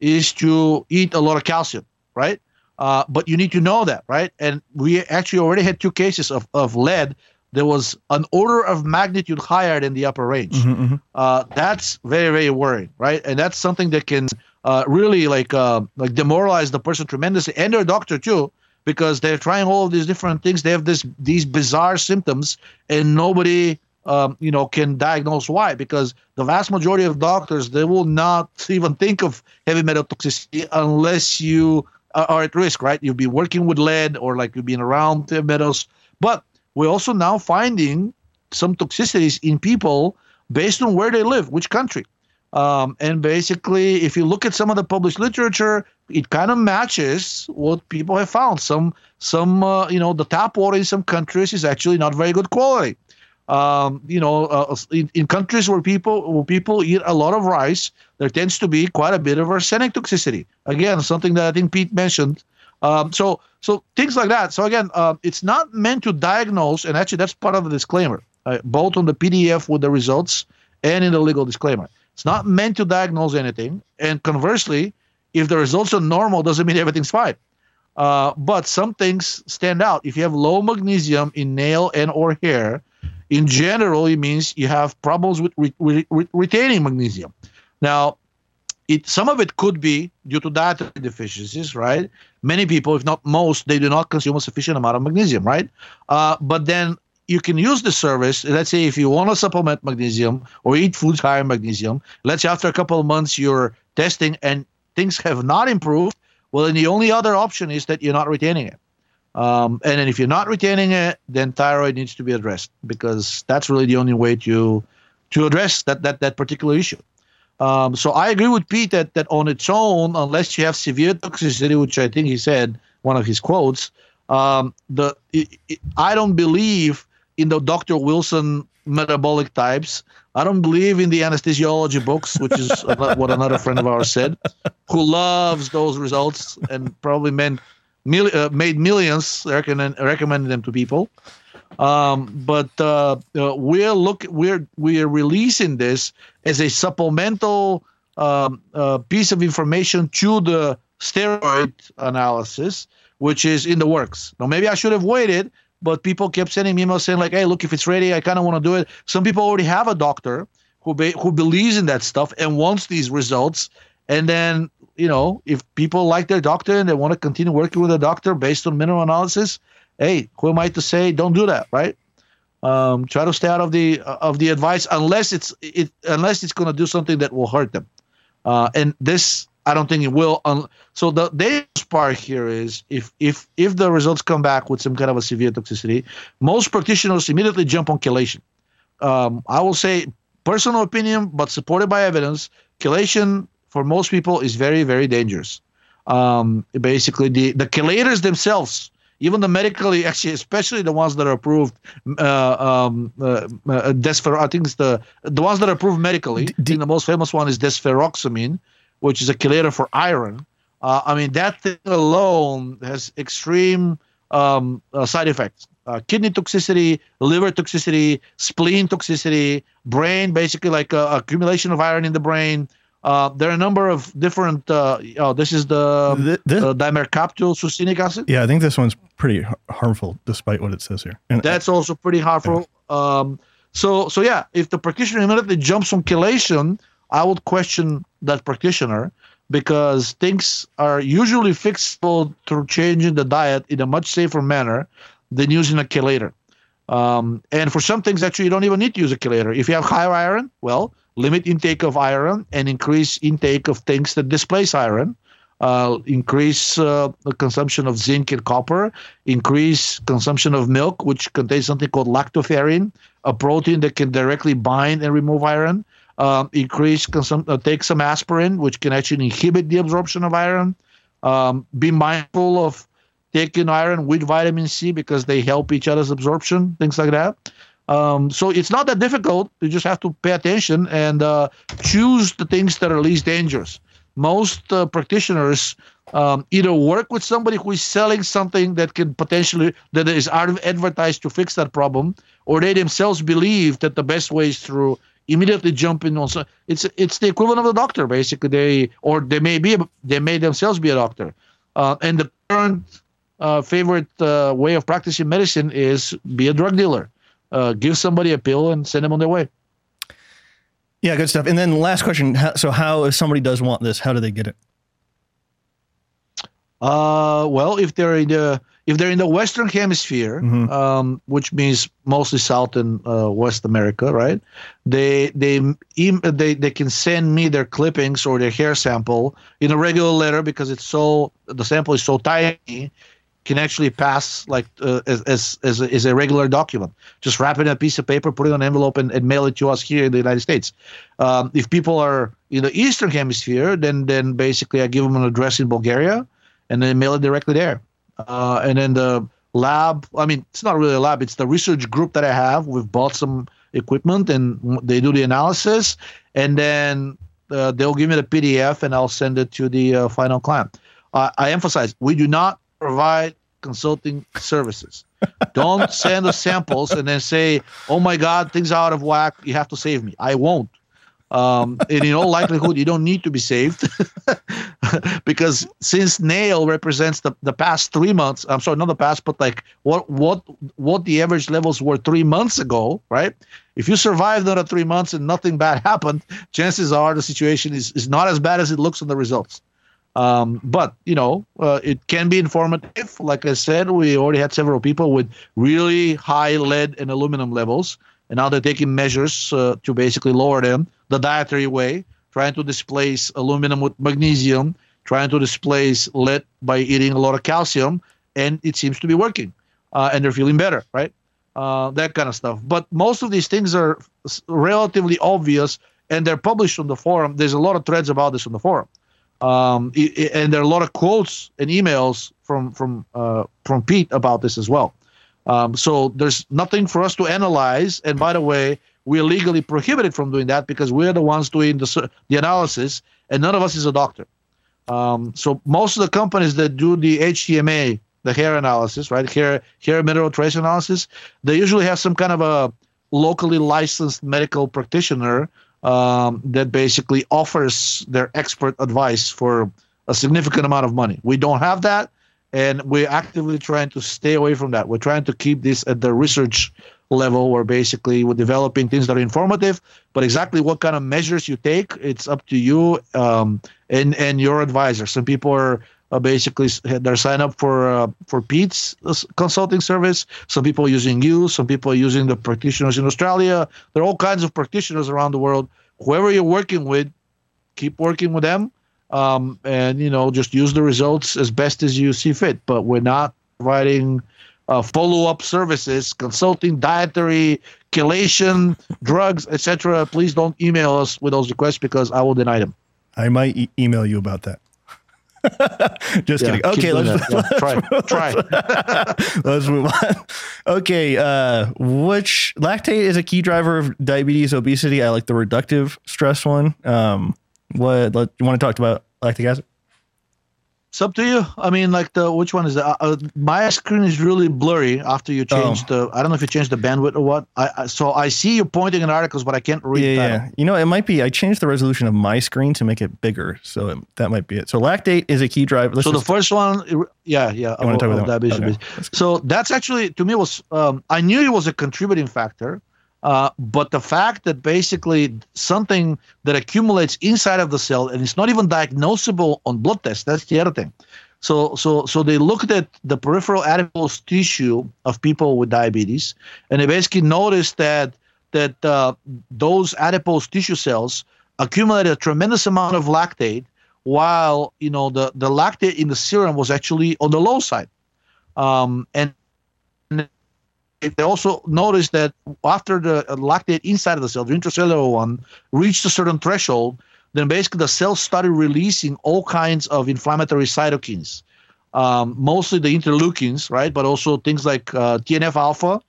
is to eat a lot of calcium, right? Uh, but you need to know that, right? And we actually already had two cases of, of lead there was an order of magnitude higher than the upper range. Mm-hmm, mm-hmm. Uh, that's very, very worrying, right? And that's something that can uh, really like uh, like demoralize the person tremendously and their doctor too, because they're trying all these different things. They have this these bizarre symptoms, and nobody um, you know can diagnose why because the vast majority of doctors they will not even think of heavy metal toxicity unless you are at risk, right? You'll be working with lead or like you've been around metals. But we're also now finding some toxicities in people based on where they live, which country. Um, and basically, if you look at some of the published literature, it kind of matches what people have found. Some, some, uh, you know, the tap water in some countries is actually not very good quality. Um, you know, uh, in, in, countries where people where people eat a lot of rice, there tends to be quite a bit of arsenic toxicity. Again, something that I think Peat mentioned. Um, so, so things like that. So again, uh, it's not meant to diagnose, and actually that's part of the disclaimer, uh, both on the PDF with the results and in the legal disclaimer. It's not meant to diagnose anything, and conversely, if the results are normal, doesn't mean everything's fine. Uh, but some things stand out. If you have low magnesium in nail and or hair, in general, it means you have problems with re- re- re- retaining magnesium. Now, it some of it could be due to dietary deficiencies, right? Many people, if not most, they do not consume a sufficient amount of magnesium, right? Uh, but then you can use the service. Let's say if you want to supplement magnesium or eat foods high in magnesium. Let's say after a couple of months you're testing and things have not improved. Well, then the only other option is that you're not retaining it. Um, and then if you're not retaining it, then thyroid needs to be addressed because that's really the only way to to address that that that particular issue. Um, so I agree with Peat that that on its own, unless you have severe toxicity, which I think he said one of his quotes, um, the it, it, I don't believe in the Dr. Wilson metabolic types. I don't believe in the anesthesiology books, which is what another friend of ours said, who loves those results and probably meant mil- uh, made millions recommend, recommending them to people. Um, but uh, uh, we're look we're we're releasing this as a supplemental um, uh, piece of information to the steroid analysis, which is in the works. Now, maybe I should have waited, but people kept sending me emails saying like, "Hey, look, if it's ready, I kind of want to do it." Some people already have a doctor who be, who believes in that stuff and wants these results, and then you know, if people like their doctor and they want to continue working with a doctor based on mineral analysis, hey, who am I to say don't do that, right? Um, try to stay out of the uh, of the advice unless it's it unless it's going to do something that will hurt them. Uh, and this, I don't think it will. Un- so the dangerous part here is if if if the results come back with some kind of a severe toxicity, most practitioners immediately jump on chelation. Um, I will say personal opinion, but supported by evidence. Chelation for most people is very very dangerous. Um, basically, the the chelators themselves, even the medically actually, especially the ones that are approved, uh, um, uh, uh, desfer- I think it's the the ones that are approved medically. D- D- the most famous one is desferoxamine, which is a chelator for iron. Uh, I mean, that thing alone has extreme um, uh, side effects. Uh, kidney toxicity, liver toxicity, spleen toxicity, brain basically like uh, accumulation of iron in the brain, uh, there are a number of different. Uh, oh, this is the, the uh, dimercaptol succinic acid. Yeah, I think this one's pretty harmful, despite what it says here. And, That's also pretty harmful. Yeah. Um, So so yeah, if the practitioner immediately jumps on chelation, I would question that practitioner because things are usually fixable through changing the diet in a much safer manner than using a chelator. Um, and for some things, actually, you don't even need to use a chelator. If you have higher iron, well, limit intake of iron and increase intake of things that displace iron. Uh, increase uh, the consumption of zinc and copper, increase consumption of milk, which contains something called lactoferrin, a protein that can directly bind and remove iron. Um, increase consum- uh, take some aspirin, which can actually inhibit the absorption of iron. Um, be mindful of taking iron with vitamin C because they help each other's absorption, things like that. Um, so it's not that difficult. You just have to pay attention and uh, choose the things that are least dangerous most uh, practitioners um, either work with somebody who is selling something that can potentially that is advertised to fix that problem, or they themselves believe that the best way is through immediately jumping on. So it's it's the equivalent of a doctor, basically. They or they may be they may themselves be a doctor, uh, and the current uh, favorite uh, way of practicing medicine is be a drug dealer. Uh, give somebody a bill and send them on their way. Yeah, good stuff. And then last question. So, how if somebody does want this, how do they get it? Uh, well, if they're in the if they're in the Western Hemisphere, mm-hmm. um, which means mostly South and uh, West America, right? They they they they can send me their clippings or their hair sample in a regular letter because it's so the sample is so tiny can actually pass like uh, as, as, as, a, as a regular document. Just wrap it in a piece of paper, put it on an envelope, and, and mail it to us here in the United States. Um, if people are in the Eastern Hemisphere, then then basically I give them an address in Bulgaria, and then mail it directly there. Uh, and then the lab, I mean, it's not really a lab; it's the research group that I have. We've bought some equipment, and they do the analysis, and then uh, they'll give me the PDF, and I'll send it to the uh, final client. I emphasize we do not provide consulting services. Don't send us samples and then say, "Oh my God, things are out of whack. You have to save me." I won't. Um, and in all likelihood, you don't need to be saved because since nail represents the, the past three months, I'm sorry, not the past, but like what what what the average levels were three months ago, right? If you survived another three months and nothing bad happened, chances are the situation is, is not as bad as it looks on the results. Um, but you know, uh, it can be informative. Like I said, we already had several people with really high lead and aluminum levels, and now they're taking measures uh, to basically lower them the dietary way, trying to displace aluminum with magnesium, trying to displace lead by eating a lot of calcium, and it seems to be working, uh, and they're feeling better, right? Uh, that kind of stuff. But most of these things are relatively obvious, and they're published on the forum. There's a lot of threads about this on the forum. Um, and there are a lot of quotes and emails from from uh, from Peat about this as well. Um, so there's nothing for us to analyze. And by the way, we're legally prohibited from doing that because we're the ones doing the the analysis, and none of us is a doctor. Um, so most of the companies that do the HTMA, the hair analysis, right, hair hair mineral trace analysis, they usually have some kind of a locally licensed medical practitioner um, that basically offers their expert advice for a significant amount of money. We don't have that, and we're actively trying to stay away from that. We're trying to keep this at the research level where basically we're developing things that are informative but exactly what kind of measures you take it's up to you um, and and your advisor some people are uh, basically they're signed up for uh, for Peat's uh, consulting service. Some people are using you. Some people are using the practitioners in Australia. There are all kinds of practitioners around the world. Whoever you're working with, keep working with them, um, and you know just use the results as best as you see fit. But we're not providing uh, follow-up services, consulting, dietary, chelation, drugs, etc. Please don't email us with those requests because I will deny them. I might e- email you about that. Just yeah, kidding. Okay, let's, yeah, try. Try. let's move on. Okay, uh, which lactate is a key driver of diabetes, obesity. I like the reductive stress one. Um, what let, you want to talk about lactic acid? It's up to you. I mean, like the which one is that? Uh, uh, my screen is really blurry after you changed oh. the. I don't know if you changed the bandwidth or what. I, I so I see you pointing in articles, but I can't read. Yeah, yeah. You know, it might be. I changed the resolution of my screen to make it bigger, so it, that might be it. So lactate is a key driver. Let's so the first one, yeah, yeah. You want to talk about that? Okay. So that's actually to me was um, I knew it was a contributing factor. Uh, but the fact that basically something that accumulates inside of the cell and it's not even diagnosable on blood tests, that's the other thing. So, so, so they looked at the peripheral adipose tissue of people with diabetes, and they basically noticed that that uh, those adipose tissue cells accumulated a tremendous amount of lactate, while you know the the lactate in the serum was actually on the low side, um, and they also noticed that after the lactate inside of the cell, the intracellular one, reached a certain threshold, then basically the cells started releasing all kinds of inflammatory cytokines, um, mostly the interleukins, right? But also things like uh, TNF alpha,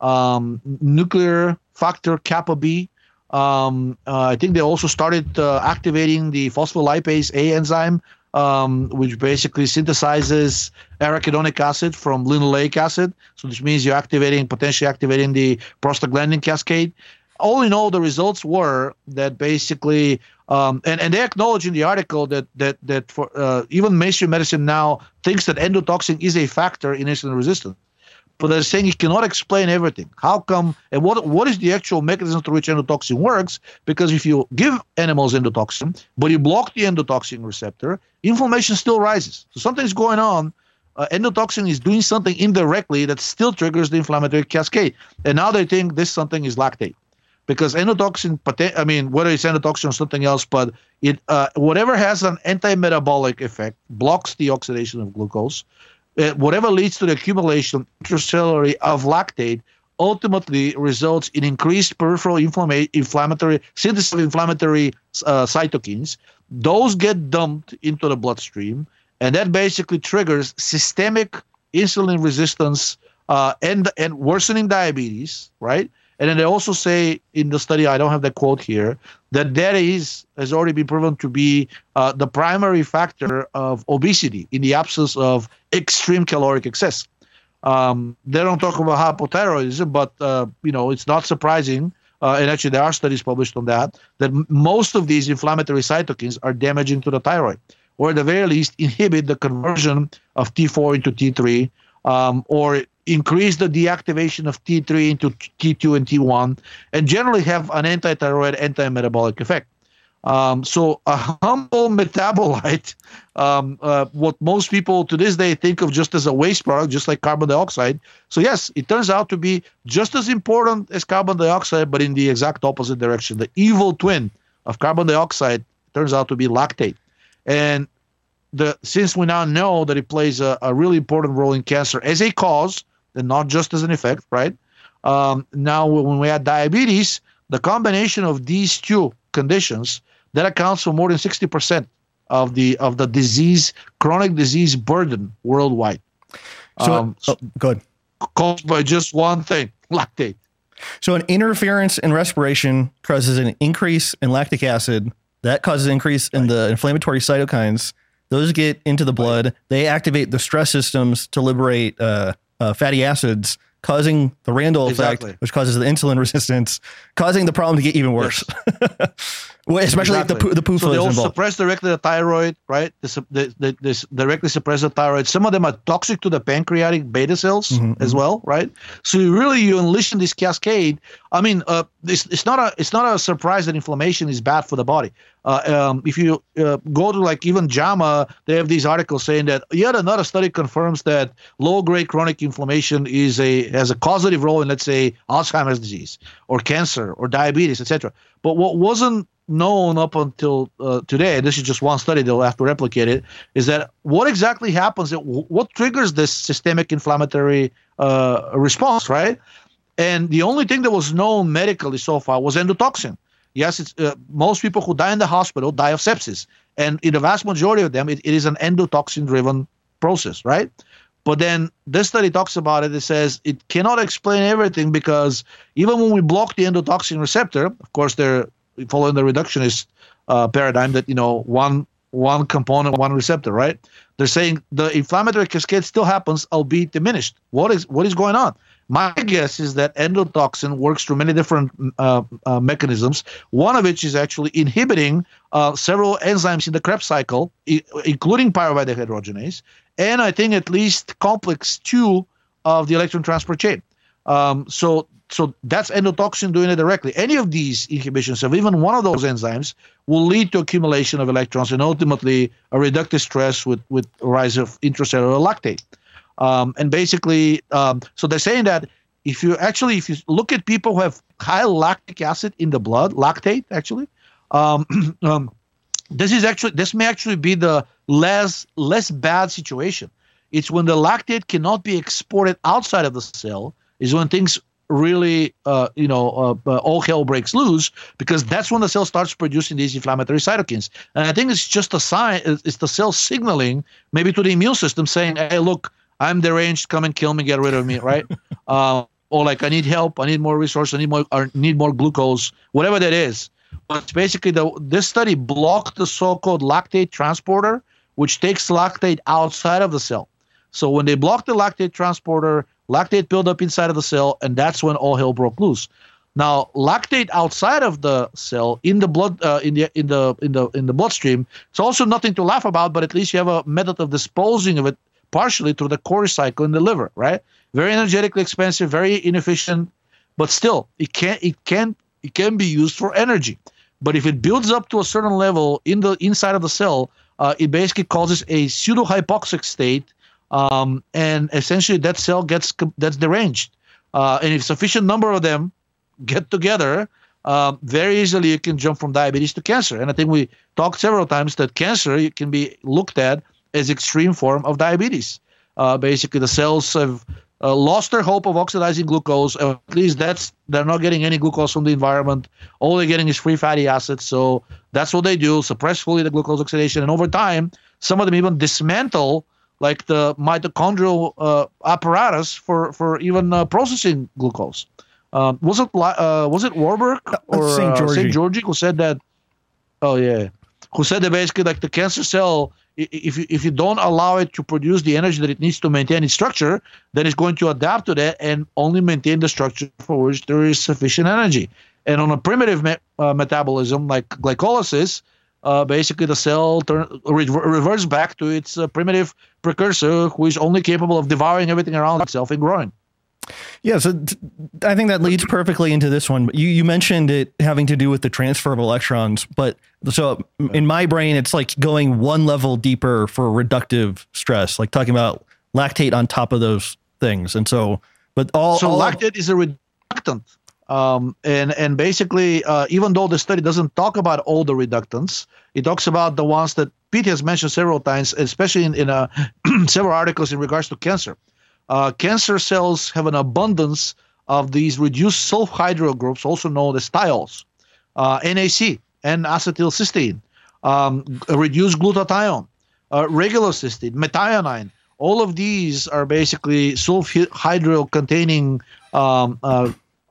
um, nuclear factor kappa B. Um, uh, I think they also started uh, activating the phospholipase A enzyme, um, which basically synthesizes arachidonic acid from linoleic acid. So, which means you're activating, potentially activating the prostaglandin cascade. All in all, the results were that basically um, and, and they acknowledge in the article that that that for uh, even mainstream medicine now thinks that endotoxin is a factor in insulin resistance, but they're saying it cannot explain everything. How come? And what what is the actual mechanism through which endotoxin works? Because if you give animals endotoxin, but you block the endotoxin receptor, inflammation still rises. So something's going on. Uh, endotoxin is doing something indirectly that still triggers the inflammatory cascade. And now they think this something is lactate because endotoxin, I mean, whether it's endotoxin or something else, but it uh, whatever has an anti-metabolic effect blocks the oxidation of glucose. Uh, whatever leads to the accumulation intracellularly of lactate ultimately results in increased peripheral inflama- inflammatory synthesis of inflammatory uh, cytokines. Those get dumped into the bloodstream, and that basically triggers systemic insulin resistance uh, and and worsening diabetes, right? And then they also say in the study, I don't have the quote here, that that is has already been proven to be uh, the primary factor of obesity in the absence of extreme caloric excess. Um, they don't talk about hypothyroidism, but uh, you know it's not surprising. Uh, and actually, there are studies published on that that m- most of these inflammatory cytokines are damaging to the thyroid, or at the very least inhibit the conversion of T4 into T3, um, or increase the deactivation of T3 into T2 and T1, and generally have an anti-thyroid, anti-metabolic effect. Um, so a humble metabolite, um, uh, what most people to this day think of just as a waste product, just like carbon dioxide. So yes, it turns out to be just as important as carbon dioxide, but in the exact opposite direction. The evil twin of carbon dioxide turns out to be lactate, and the since we now know that it plays a, a really important role in cancer as a cause and not just as an effect, right? Um, now, when we had diabetes, the combination of these two conditions that accounts for more than 60% of the of the disease, chronic disease burden worldwide. So, um, oh, good. Caused by just one thing, lactate. So, an interference in respiration causes an increase in lactic acid. That causes an increase in the inflammatory cytokines. Those get into the blood. They activate the stress systems to liberate uh, uh, fatty acids, causing the Randle exactly. effect, which causes the insulin resistance, causing the problem to get even worse. Yes. well, especially exactly. if the, the PUFA so they also involved. suppress directly the thyroid, right? They, they, they, they, directly suppress the thyroid. Some of them are toxic to the pancreatic beta cells mm-hmm, as mm-hmm. well, right? So you really you unleash this cascade. I mean, uh, it's, it's not a it's not a surprise that inflammation is bad for the body. Uh, um, if you uh, go to like even JAMA, they have these articles saying that yet another study confirms that low-grade chronic inflammation is a has a causative role in let's say Alzheimer's disease or cancer or diabetes, etc. But what wasn't known up until uh, today, this is just one study, they'll have to replicate it, is that what exactly happens, what triggers this systemic inflammatory uh, response, right? And the only thing that was known medically so far was endotoxin. Yes, it's uh, most people who die in the hospital die of sepsis, and in the vast majority of them, it, it is an endotoxin-driven process, right? But then this study talks about it. It says it cannot explain everything because even when we block the endotoxin receptor, of course, they're following the reductionist uh, paradigm that you know one one component, one receptor, right? They're saying the inflammatory cascade still happens, albeit diminished. What is what is going on? My guess is that endotoxin works through many different uh, uh, mechanisms. One of which is actually inhibiting uh, several enzymes in the Krebs cycle, I- including pyruvate dehydrogenase, and I think at least complex two of the electron transport chain. Um, so so that's endotoxin doing it directly. Any of these inhibitions of even one of those enzymes will lead to accumulation of electrons and ultimately a reductive stress with with rise of intracellular lactate. Um, and basically, um, so they're saying that if you actually if you look at people who have high lactic acid in the blood, lactate actually, um, um, this is actually this may actually be the less less bad situation. It's when the lactate cannot be exported outside of the cell is when things really uh, you know uh, uh, all hell breaks loose because that's when the cell starts producing these inflammatory cytokines. And i think it's just a sign it's the cell signaling maybe to the immune system saying hey look i'm deranged. Come and kill me. Get rid of me right? Uh, or like i need help. I need more resources. I need more or need more glucose whatever that is. But basically the this study blocked the so-called lactate transporter which takes lactate outside of the cell. So when they block the lactate transporter, lactate build up inside of the cell, and that's when all hell broke loose. Now, lactate outside of the cell in the blood, uh, in the in the in the in the bloodstream, it's also nothing to laugh about. But at least you have a method of disposing of it partially through the Cori cycle in the liver, right? Very energetically expensive, very inefficient, but still, it can it can it can be used for energy. But if it builds up to a certain level in the inside of the cell, uh, it basically causes a pseudo hypoxic state um, and essentially that cell gets that's deranged. Uh, and if sufficient number of them get together, um, very easily you can jump from diabetes to cancer. And I think we talked several times that cancer can be looked at as extreme form of diabetes. Uh, basically, the cells have uh, lost their hope of oxidizing glucose. At least that's they're not getting any glucose from the environment. All they're getting is free fatty acids. So that's what they do: suppress fully the glucose oxidation. And over time, some of them even dismantle like the mitochondrial uh, apparatus for for even uh, processing glucose. Um, was it uh, was it Warburg uh, or St. Uh, Szent-Györgyi who said that? Oh yeah, who said that basically like the cancer cell, if you, if you don't allow it to produce the energy that it needs to maintain its structure, then it's going to adapt to that and only maintain the structure for which there is sufficient energy. And on a primitive me- uh, metabolism like glycolysis, uh, basically the cell turn, re- reverts back to its uh, primitive precursor, who is only capable of devouring everything around itself and growing. Yeah, so t- I think that leads perfectly into this one. You you mentioned it having to do with the transfer of electrons, but so in my brain, it's like going one level deeper for reductive stress, like talking about lactate on top of those things. And so, but all so all lactate of, is a reductant. Um, and and basically, uh, even though the study doesn't talk about all the reductants, it talks about the ones that Peat has mentioned several times, especially in, in uh, several articles in regards to cancer. Uh, cancer cells have an abundance of these reduced sulfhydryl groups, also known as thiols, uh, NAC, N-acetylcysteine, um, reduced glutathione, uh, regular cysteine, methionine. All of these are basically sulfhydryl containing um,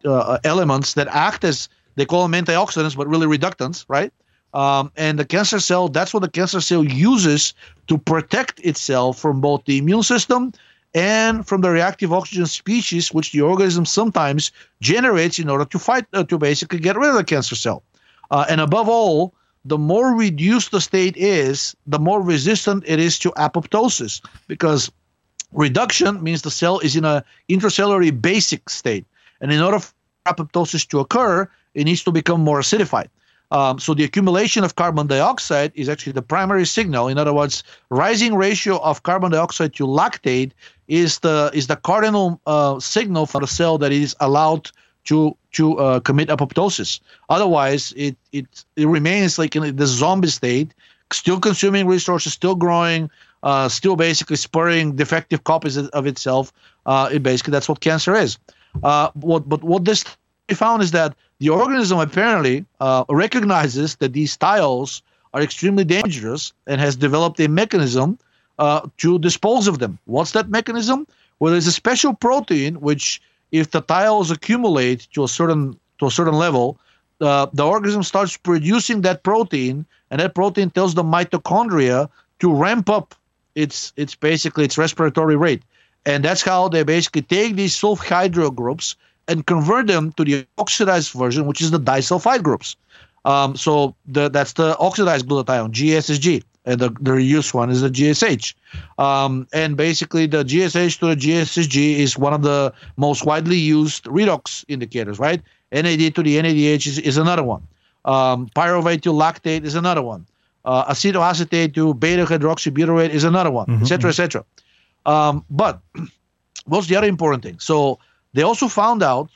uh, elements that act as they call them antioxidants, but really reductants, right? Um, and the cancer cell, that's what the cancer cell uses to protect itself from both the immune system and from the reactive oxygen species, which the organism sometimes generates in order to fight, uh, to basically get rid of the cancer cell. Uh, and above all, the more reduced the state is, the more resistant it is to apoptosis, because reduction means the cell is in a intracellular basic state. And in order for apoptosis to occur, it needs to become more acidified. Um, so the accumulation of carbon dioxide is actually the primary signal. In other words, rising ratio of carbon dioxide to lactate is the is the cardinal uh, signal for the cell that it is allowed to to uh, commit apoptosis. Otherwise, it it it remains like in the zombie state, still consuming resources, still growing, uh, still basically spurring defective copies of itself. Uh, it basically that's what cancer is. Uh, what, but what this found is that the organism apparently uh, recognizes that these thiols are extremely dangerous and has developed a mechanism uh, to dispose of them. What's that mechanism? Well, there's a special protein which, if the thiols accumulate to a certain to a certain level, uh, the organism starts producing that protein, and that protein tells the mitochondria to ramp up its its basically its respiratory rate. And that's how they basically take these sulfhydryl groups and convert them to the oxidized version, which is the disulfide groups. Um, so the, that's the oxidized glutathione, GSSG. and the, the reused one is the GSH. Um, and basically, the GSH to the GSHG is one of the most widely used redox indicators, right? NAD to the NADH is, is another one. Um, pyruvate to lactate is another one. Uh, acetoacetate to beta hydroxybutyrate is another one, etc., Mhm. etc. Um, but what's the other important thing? So they also found out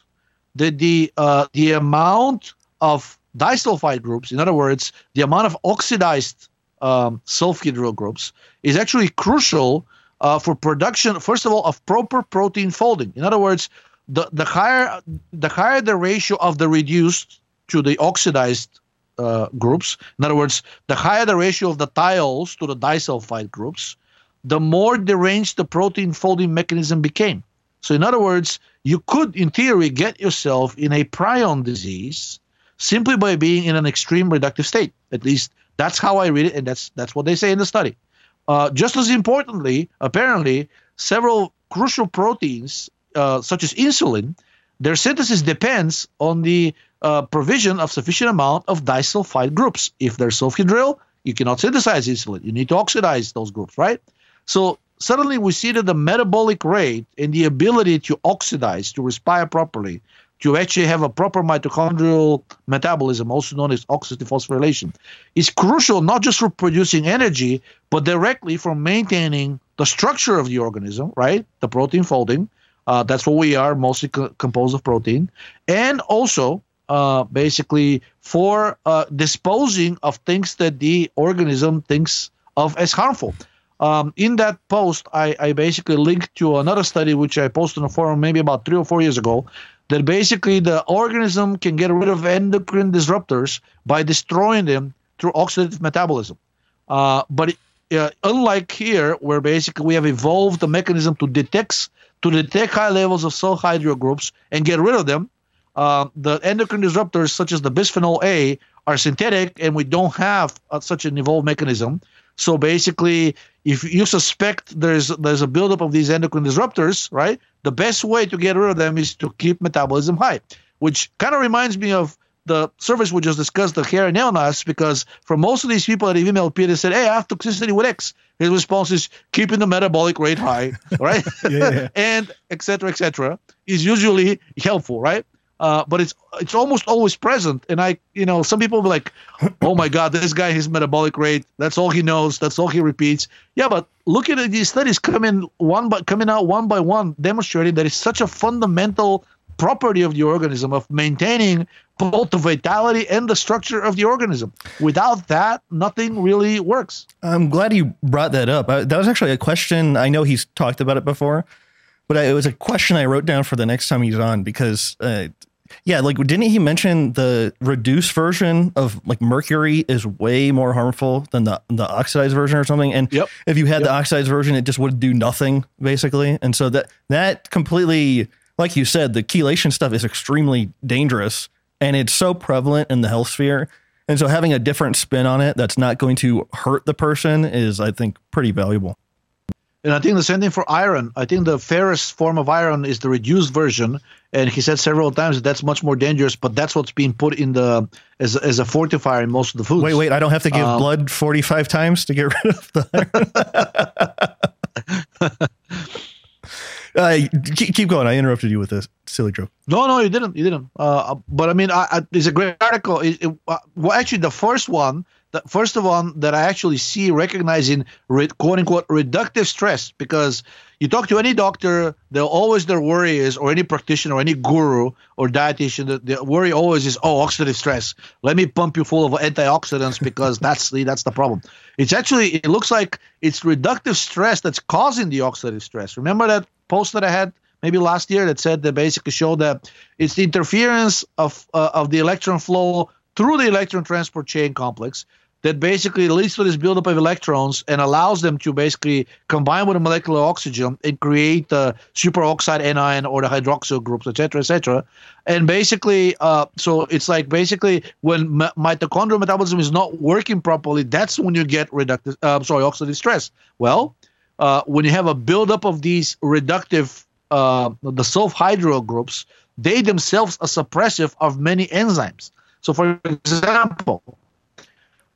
that the uh, the amount of disulfide groups, in other words, the amount of oxidized um, sulfhydryl groups, is actually crucial uh, for production. First of all, of proper protein folding. In other words, the the higher the higher the ratio of the reduced to the oxidized uh, groups. In other words, the higher the ratio of the thiols to the disulfide groups, the more deranged the protein folding mechanism became. So, in other words, you could, in theory, get yourself in a prion disease simply by being in an extreme reductive state. At least that's how I read it, and that's that's what they say in the study. Uh, just as importantly, apparently, several crucial proteins, uh, such as insulin, their synthesis depends on the uh, provision of sufficient amount of disulfide groups. If they're sulfhydryl, you cannot synthesize insulin. You need to oxidize those groups, right? So suddenly we see that the metabolic rate and the ability to oxidize, to respire properly, to actually have a proper mitochondrial metabolism, also known as oxidative phosphorylation, is crucial not just for producing energy, but directly for maintaining the structure of the organism, right? The protein folding. Uh, that's what we are, mostly co- composed of protein. And also, uh, basically, for uh, disposing of things that the organism thinks of as harmful. Um, in that post, I, I basically linked to another study which I posted on the forum maybe about three or four years ago. That basically the organism can get rid of endocrine disruptors by destroying them through oxidative metabolism. Uh, but uh, unlike here, where basically we have evolved the mechanism to detect to detect high levels of sulfhydryl groups and get rid of them, uh, the endocrine disruptors such as the bisphenol A are synthetic, and we don't have uh, such an evolved mechanism. So basically, if you suspect there's there's a buildup of these endocrine disruptors, right? The best way to get rid of them is to keep metabolism high, which kind of reminds me of the service we just discussed, the hair and nail NAS, because for most of these people that have emailed Peter said, Hey, I have toxicity with X. His response is keeping the metabolic rate high, right? Yeah. and et cetera, et cetera, is usually helpful, right? Uh, but it's it's almost always present. And I, you know, some people be like, "Oh my God, this guy, his metabolic rate, that's all he knows, that's all he repeats." Yeah, but look at these studies coming one by coming out one by one, demonstrating that it's such a fundamental property of the organism of maintaining both the vitality and the structure of the organism. Without that, nothing really works. I'm glad you brought that up. I, that was actually a question. I know he's talked about it before, but I, it was a question I wrote down for the next time he's on because, uh, yeah, like didn't he mention the reduced version of like mercury is way more harmful than the the oxidized version or something? And Yep. if you had the oxidized version, it just would do nothing basically. And so that that completely, like you said, the chelation stuff is extremely dangerous and it's so prevalent in the health sphere. And so having a different spin on it that's not going to hurt the person is, I think, pretty valuable. And I think the same thing for iron. I think the ferrous form of iron is the reduced version, and he said several times that that's much more dangerous. But that's what's being put in the as as a fortifier in most of the foods. Wait, wait, I don't have to give Um, blood 45 times to get rid of the iron. uh, keep, going. I interrupted you with this silly joke. No, no, you didn't. You didn't. Uh, but I mean, I, I, it's a great article. It, it, uh, well, actually, the first one, the first all, that I actually see recognizing re, quote unquote reductive stress, because you talk to any doctor, they'll always their worry is, or any practitioner, or any guru or dietitian, the, the worry always is, oh, oxidative stress. Let me pump you full of antioxidants because that's the that's the problem. It's actually it looks like it's reductive stress that's causing the oxidative stress. Remember that post that I had maybe last year that said that basically showed that it's the interference of uh, of the electron flow through the electron transport chain complex that basically leads to this buildup of electrons and allows them to basically combine with a molecular oxygen and create the superoxide anion or the hydroxyl groups, et cetera, et cetera. And basically, uh, so it's like basically when m- mitochondrial metabolism is not working properly, that's when you get reductive, uh, sorry, oxidative stress. Well, uh, when you have a buildup of these reductive, uh, the sulfhydryl groups, they themselves are suppressive of many enzymes. So, for example,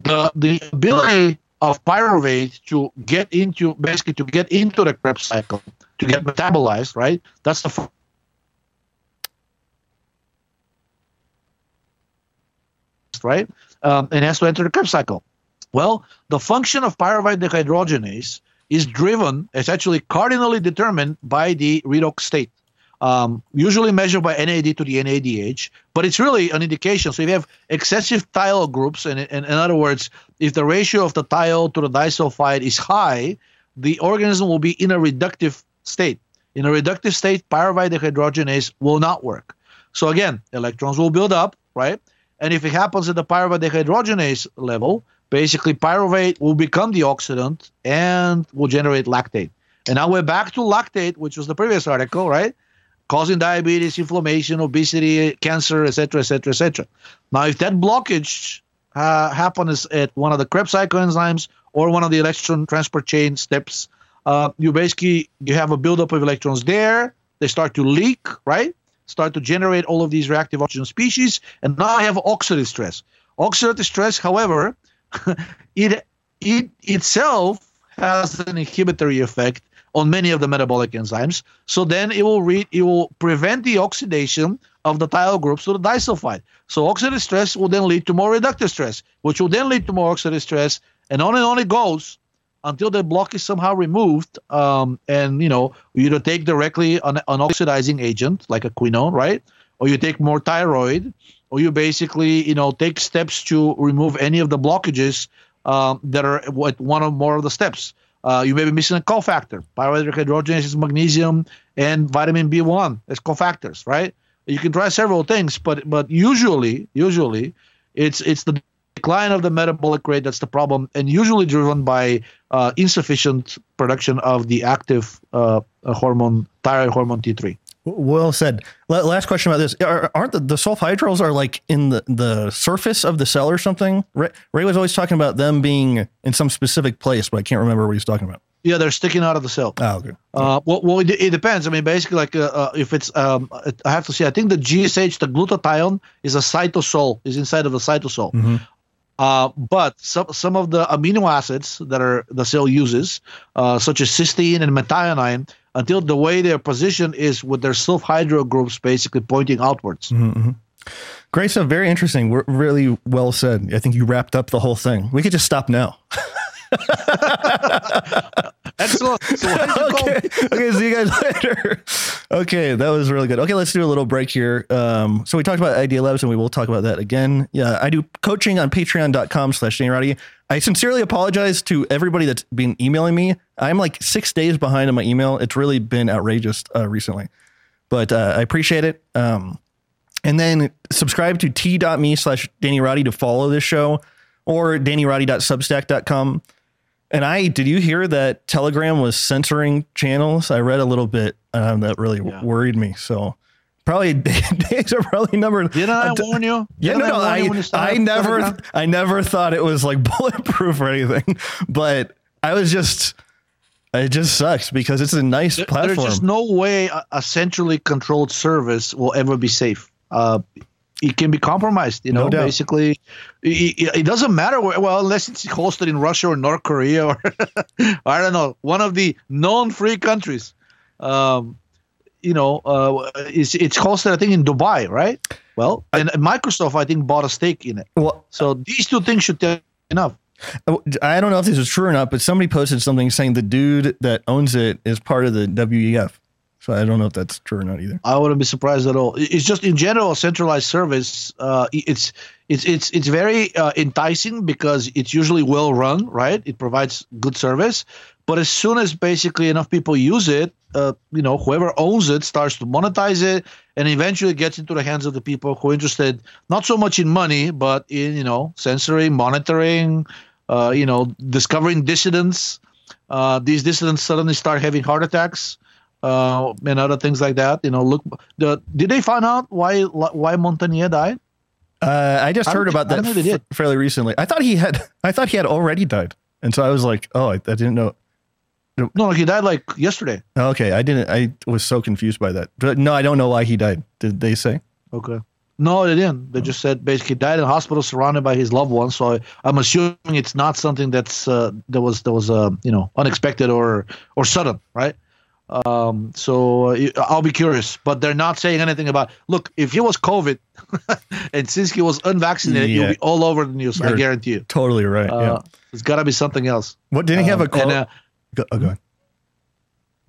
the the ability of pyruvate to get into basically to get into the Krebs cycle to get metabolized, right? That's the right, um, and has to enter the Krebs cycle. Well, the function of pyruvate dehydrogenase is driven, it's actually cardinally determined by the redox state. Um, usually measured by NAD to the NADH, but it's really an indication. So if you have excessive thiol groups, and, and in other words, if the ratio of the thiol to the disulfide is high, the organism will be in a reductive state. In a reductive state, pyruvate dehydrogenase will not work. So again, electrons will build up, right? And if it happens at the pyruvate dehydrogenase level, basically pyruvate will become the oxidant and will generate lactate. And now we're back to lactate, which was the previous article, right? Causing diabetes, inflammation, obesity, cancer, etc., etc., etc. Now, if that blockage uh, happens at one of the Krebs cycle enzymes or one of the electron transport chain steps, uh, you basically you have a buildup of electrons there. They start to leak, right? Start to generate all of these reactive oxygen species, and now I have oxidative stress. Oxidative stress, however, it it itself has an inhibitory effect on many of the metabolic enzymes. So then it will re- it will prevent the oxidation of the thiol groups to the disulfide. So oxidative stress will then lead to more reductive stress, which will then lead to more oxidative stress, and on and on it goes until the block is somehow removed. Um, and you know, you either take directly an, an oxidizing agent like a quinone, right, or you take more thyroid, or you basically you know take steps to remove any of the blockages um, that are at one or more of the steps. Uh, you may be missing a cofactor. Pyruvate dehydrogenase is magnesium and vitamin B1 as cofactors, right? You can try several things, but but usually usually it's it's the decline of the metabolic rate that's the problem, and usually driven by uh, insufficient production of the active uh, hormone, thyroid hormone T3. Well said. Last question about this: Aren't the, the are like in the, the surface of the cell or something? Ray, Ray, was always talking about them being in some specific place, but I can't remember what he's talking about. Yeah, they're sticking out of the cell. Oh, okay. Uh, well, well it, it, depends. I mean, basically, like uh, uh, if it's, um, I have to say, I think the GSH, the glutathione, is a cytosol, is inside of the cytosol. Mm-hmm. Uh, but some some of the amino acids that are the cell uses, uh, such as cysteine and methionine, until the way their position is with their sulfhydryl groups basically pointing outwards. Mm-hmm. Great stuff. Very interesting. We're really well said. I think you wrapped up the whole thing. We could just stop now. Excellent. So okay. okay. See you guys later. Okay. That was really good. Okay. Let's do a little break here. Um, so we talked about Idea Labs and we will talk about that again. Yeah. I do coaching on patreon.com slash Danny I sincerely apologize to everybody that's been emailing me. I'm like six days behind on my email. It's really been outrageous uh, recently, but uh, I appreciate it. Um, and then subscribe to t.me slash Danny Roddy to follow this show or dannyroddy.substack.com. And I did you hear that Telegram was censoring channels? I read a little bit. Um, that really yeah. worried me. So probably days are probably numbered. Did I uh, warn you? Yeah, no, no. I, I never? I never thought it was like bulletproof or anything, but I was just. It just sucks because it's a nice there, platform. There's just no way a, a, centrally controlled service will ever be safe. Uh, it can be compromised. You know, no basically, it, it, doesn't matter. Where, well, unless it's hosted in Russia or North Korea or I don't know, one of the known free countries. Um, you know, uh, it's it's hosted I think in Dubai, right? Well, and Microsoft I think bought a stake in it. Well, so these two things should tell enough. Oh, I don't know if this is true or not, but somebody posted something saying the dude that owns it is part of the WEF. So I don't know if that's true or not either. I wouldn't be surprised at all. It's just in general centralized service. Uh, it's it's it's it's very uh, enticing because it's usually well run, right? It provides good service, but as soon as basically enough people use it, uh, you know, whoever owns it starts to monetize it, and eventually gets into the hands of the people who are interested not so much in money, but in you know censoring, monitoring, uh, you know, discovering dissidents. Uh, these dissidents suddenly start having heart attacks uh, and other things like that. You know, look, the, did they find out why why Montagnier died? Uh, I just heard about that f- fairly recently. I thought he had I thought he had already died, and so I was like, oh, I, I didn't know. No, no, he died like yesterday. Okay, I didn't. I was so confused by that. But no, I don't know why he died. Did they say? Okay. No, they didn't. They just said basically died in hospital surrounded by his loved ones. So I, am assuming it's not something that's uh, that was that was uh, you know unexpected or or sudden, right? Um, so uh, I'll be curious, but they're not saying anything about. Look, if he was COVID and since he was unvaccinated, yeah. you'll be all over the news. You're I guarantee you. Totally right. Uh, yeah, it's got to be something else. What didn't he have a um, quote? And, uh, go, oh, go ahead.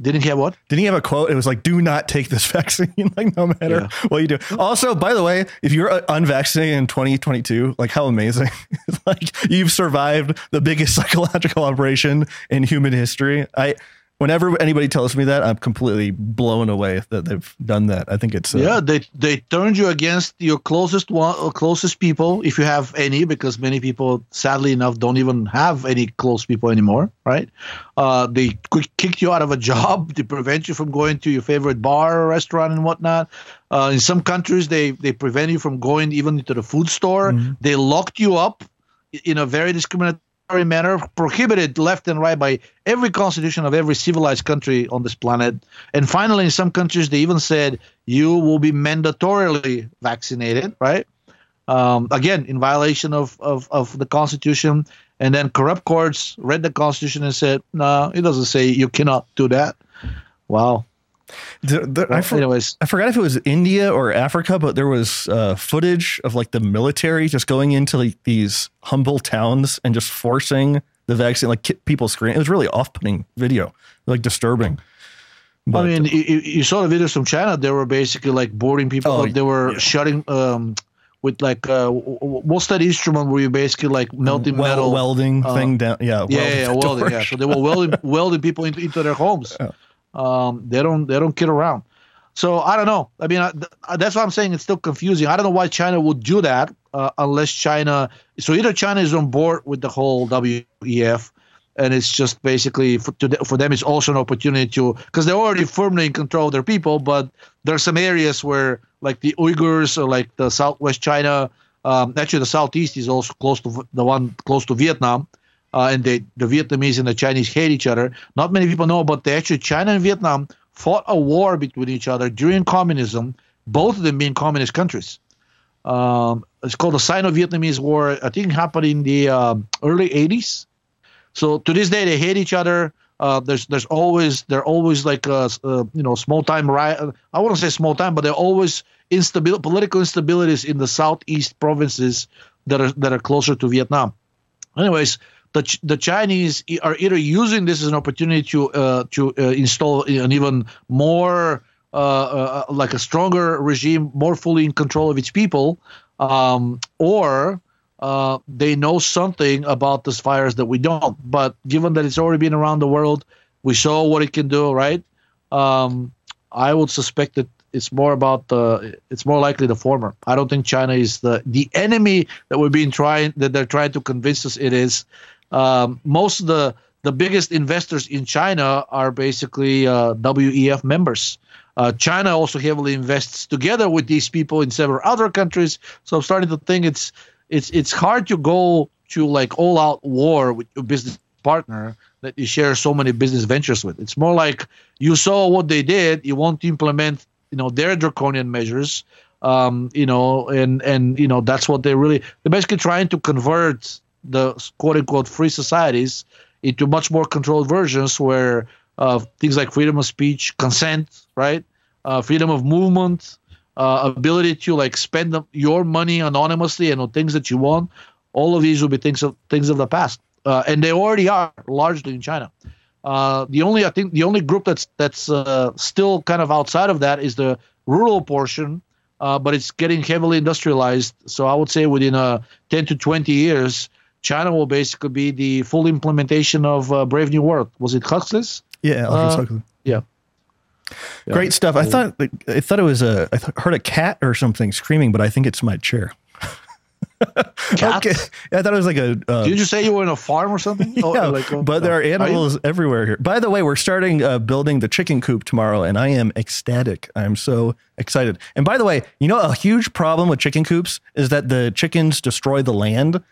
Didn't he have what? Didn't he have a quote? It was like, "Do not take this vaccine, like no matter yeah. what you do." Also, by the way, if you're uh, unvaccinated in 2022, like how amazing! like you've survived the biggest psychological operation in human history. I whenever anybody tells me that, I'm completely blown away that they've done that. I think it's uh, yeah. They they turned you against your closest one, uh, closest people, if you have any, because many people, sadly enough, don't even have any close people anymore, right? Uh, they kicked you out of a job to prevent you from going to your favorite bar or restaurant and whatnot. Uh, in some countries, they they prevent you from going even to the food store. Mm-hmm. They locked you up in a very discriminatory manner prohibited left and right by every constitution of every civilized country on this planet. And finally, in some countries, they even said you will be mandatorily vaccinated, right? Um, again, in violation of, of, of the Constitution. And then corrupt courts read the Constitution and said, no, it doesn't say you cannot do that. Wow. The, the, well, I, for, anyways, I forgot if it was India or Africa, but there was uh, footage of like the military just going into like these humble towns and just forcing the vaccine, like people screaming. It was really off-putting video, like disturbing. But, I mean, you, you, saw the videos from China. They were basically like boarding people. Oh, they were yeah. shutting um, with like uh, what's that instrument where you basically like melting well, metal welding uh, thing down? Yeah, yeah, yeah, welding. Yeah, so they were welding welding people into, into their homes. Yeah. Um, they don't they don't kid around. So I don't know. I mean, I, that's why I'm saying it's still confusing. I don't know why China would do that uh, unless China. So either China is on board with the whole WEF, and it's just basically for, for them it's also an opportunity to because they're already firmly in control of their people, but there are some areas where like the Uyghurs or like the Southwest China. Um, actually, the Southeast is also close to the one close to Vietnam uh, and they, the Vietnamese and the Chinese hate each other. Not many people know, but they actually China and Vietnam fought a war between each other during communism. Both of them being communist countries. Um, it's called the Sino-Vietnamese War. I think happened in the uh, early '80s. So to this day, they hate each other. Uh, there's there's always they're always like a, uh, you know small time riot. I wouldn't say small time, but they're always instability, political instabilities in the southeast provinces that are that are closer to Vietnam. Anyways, the, the Chinese are either using this as an opportunity to uh, to uh, install an even more uh, uh, like a stronger regime, more fully in control of its people, um, or uh, they know something about this virus that we don't. But given that it's already been around the world, we saw what it can do, right? Um, I would suspect that it's more about the it's more likely the former. I don't think China is the the enemy that we've been trying that they're trying to convince us it is. Um, most of the the biggest investors in China are basically uh, WEF members. Uh, China also heavily invests together with these people in several other countries. So I'm starting to think it's it's it's hard to go to like all out war with your business partner that you share so many business ventures with. It's more like you saw what they did, you want to implement you know their draconian measures. Um, you know, and and you know that's what they really they're basically trying to convert the quote unquote free societies into much more controlled versions where uh, things like freedom of speech, consent, right, uh, freedom of movement, uh, ability to like spend your money anonymously and on things that you want, all of these will be things of things of the past, uh, and they already are largely in China. Uh, the only I think the only group that's that's uh, still kind of outside of that is the rural portion, but it's getting heavily industrialized. So I would say within uh, 10 to 20 years, China will basically be the full implementation of uh, Brave New World. Was it Huxley's? Yeah, uh, yeah. yeah. Great stuff. I thought I thought it was a I heard a cat or something screaming, but I think it's my chair. okay. Yeah, I thought it was like a. Uh, Did you say you were in a farm or something? yeah, oh, like, but there are animals are everywhere here. By the way, we're starting uh, building the chicken coop tomorrow, and I am ecstatic. I'm so excited. And by the way, you know, a huge problem with chicken coops is that the chickens destroy the land.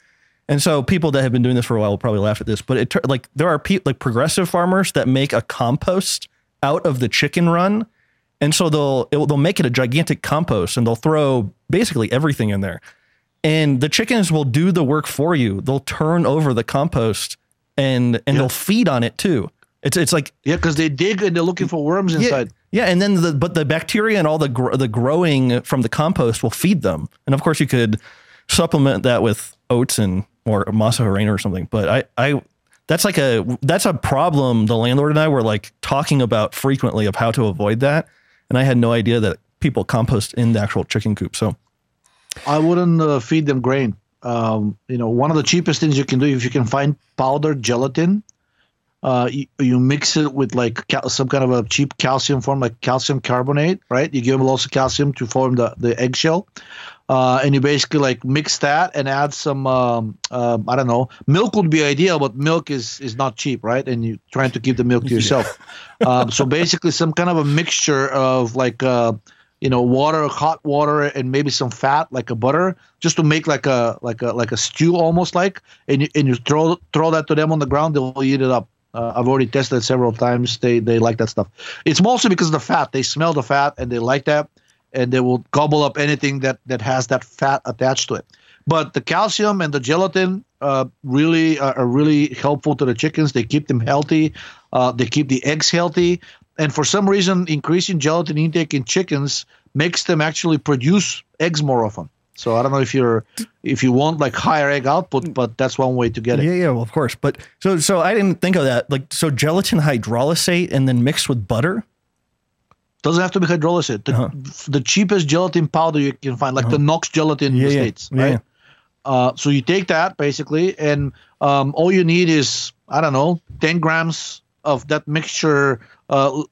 And so people that have been doing this for a while will probably laugh at this, but it like there are people like progressive farmers that make a compost out of the chicken run and so they'll it, they'll make it a gigantic compost, and they'll throw basically everything in there, and the chickens will do the work for you. They'll turn over the compost, and and they'll feed on it too. It's it's like Yeah, because they dig and they're looking for worms yeah, inside. yeah, and then the but the bacteria and all the gr- the growing from the compost will feed them, and of course you could supplement that with oats and or masa harina or something. But I I that's like a that's a problem the landlord and I were like talking about frequently of how to avoid that, and I had no idea that people compost in the actual chicken coop. So I wouldn't uh, feed them grain. Um, you know, one of the cheapest things you can do if you can find powdered gelatin, uh, you, you mix it with like cal- some kind of a cheap calcium form, like calcium carbonate, right? You give them lots of calcium to form the, the eggshell. Uh, and you basically like mix that and add some, um, um, I don't know, milk would be ideal, but milk is, is not cheap, right? And you're trying to keep the milk to yourself. um, so basically, some kind of a mixture of like, uh, you know water hot water and maybe some fat like a butter just to make like a like a like a stew almost like. And you, and you throw throw that to them on the ground they'll eat it up. Uh, i've already tested it several times. They they like that stuff. It's mostly because of the fat. They smell the fat and they like that and they will gobble up anything that that has that fat attached to it but the calcium and the gelatin uh, really are, are really helpful to the chickens they keep them healthy uh, they keep the eggs healthy and for some reason increasing gelatin intake in chickens makes them actually produce eggs more often so i don't know if you're if you want like higher egg output but that's one way to get it yeah, yeah, well, of course. But so so I didn't think of that. Like so gelatin hydrolysate and then mixed with butter. Doesn't have to be hydrolyzed the, Uh-huh. the cheapest gelatin powder you can find like the Knox gelatin in the yeah, states yeah, right yeah. Uh, so you take that basically, and um, all you need is I don't know, ten grams of that mixture. Uh,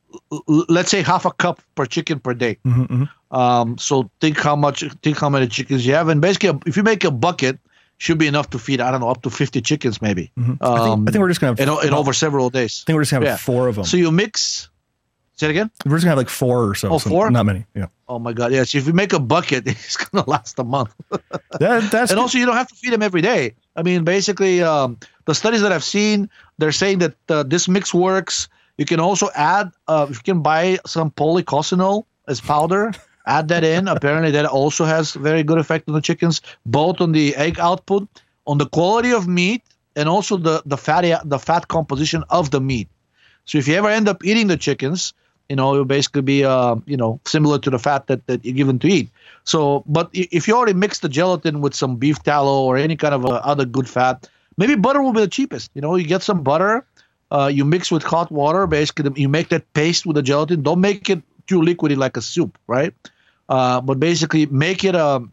let's say half a cup per chicken per day. Mhm, mhm. Um, so think how much, think how many chickens you have, and basically, if you make a bucket, should be enough to feed I don't know up to fifty chickens maybe. I, think, Um, I think we're just gonna have. in, o- in over several days. I think we're just gonna have yeah. four of them. So you mix. Say it again. we're just gonna have like four or so. Oh, so four? Not many. Yeah. Oh my God! Yes, if you make a bucket, it's gonna last a month. That, that's and also you don't have to feed them every day. I mean, basically, um, the studies that I've seen, they're saying that uh, this mix works. You can also add, uh, you can buy some policosanol as powder. add that in. Apparently, that also has very good effect on the chickens, both on the egg output, on the quality of meat, and also the the fatty the fat composition of the meat. So if you ever end up eating the chickens, you know, it'll basically be, uh, you know, similar to the fat that, that you're given to eat. So, but if you already mix the gelatin with some beef tallow or any kind of uh, other good fat, maybe butter will be the cheapest. You know, you get some butter, uh, you mix with hot water, basically, you make that paste with the gelatin. Don't make it too liquidy like a soup, right? Uh, but basically, make it um,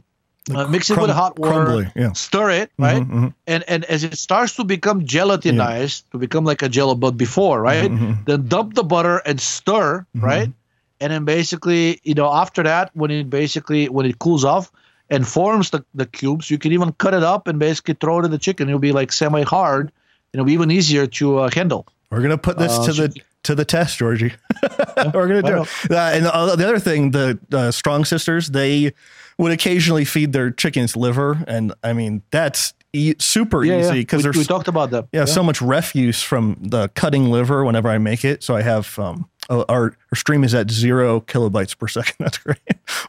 uh, mix it with crum- hot water, crumbly, yeah. stir it, right? Mhm, mhm. and and as it starts to become gelatinized to become like a jello but before right Mhm. then dump the butter and stir right and then basically you know after that when it basically when it cools off and forms the, the cubes you can even cut it up and basically throw it in the chicken it'll be like semi hard and it'll be even easier to uh, handle We're gonna put this Uh, to the so- to the test, Georgi. We're gonna do I it. Uh, and the, the other thing, the uh, Strong Sisters, they would occasionally feed their chickens liver, and I mean that's e- super yeah, easy yeah. because we, there's we talked about that yeah, so much refuse from the cutting liver whenever I make it. So I have um, our our stream is at zero kilobytes per second. That's great.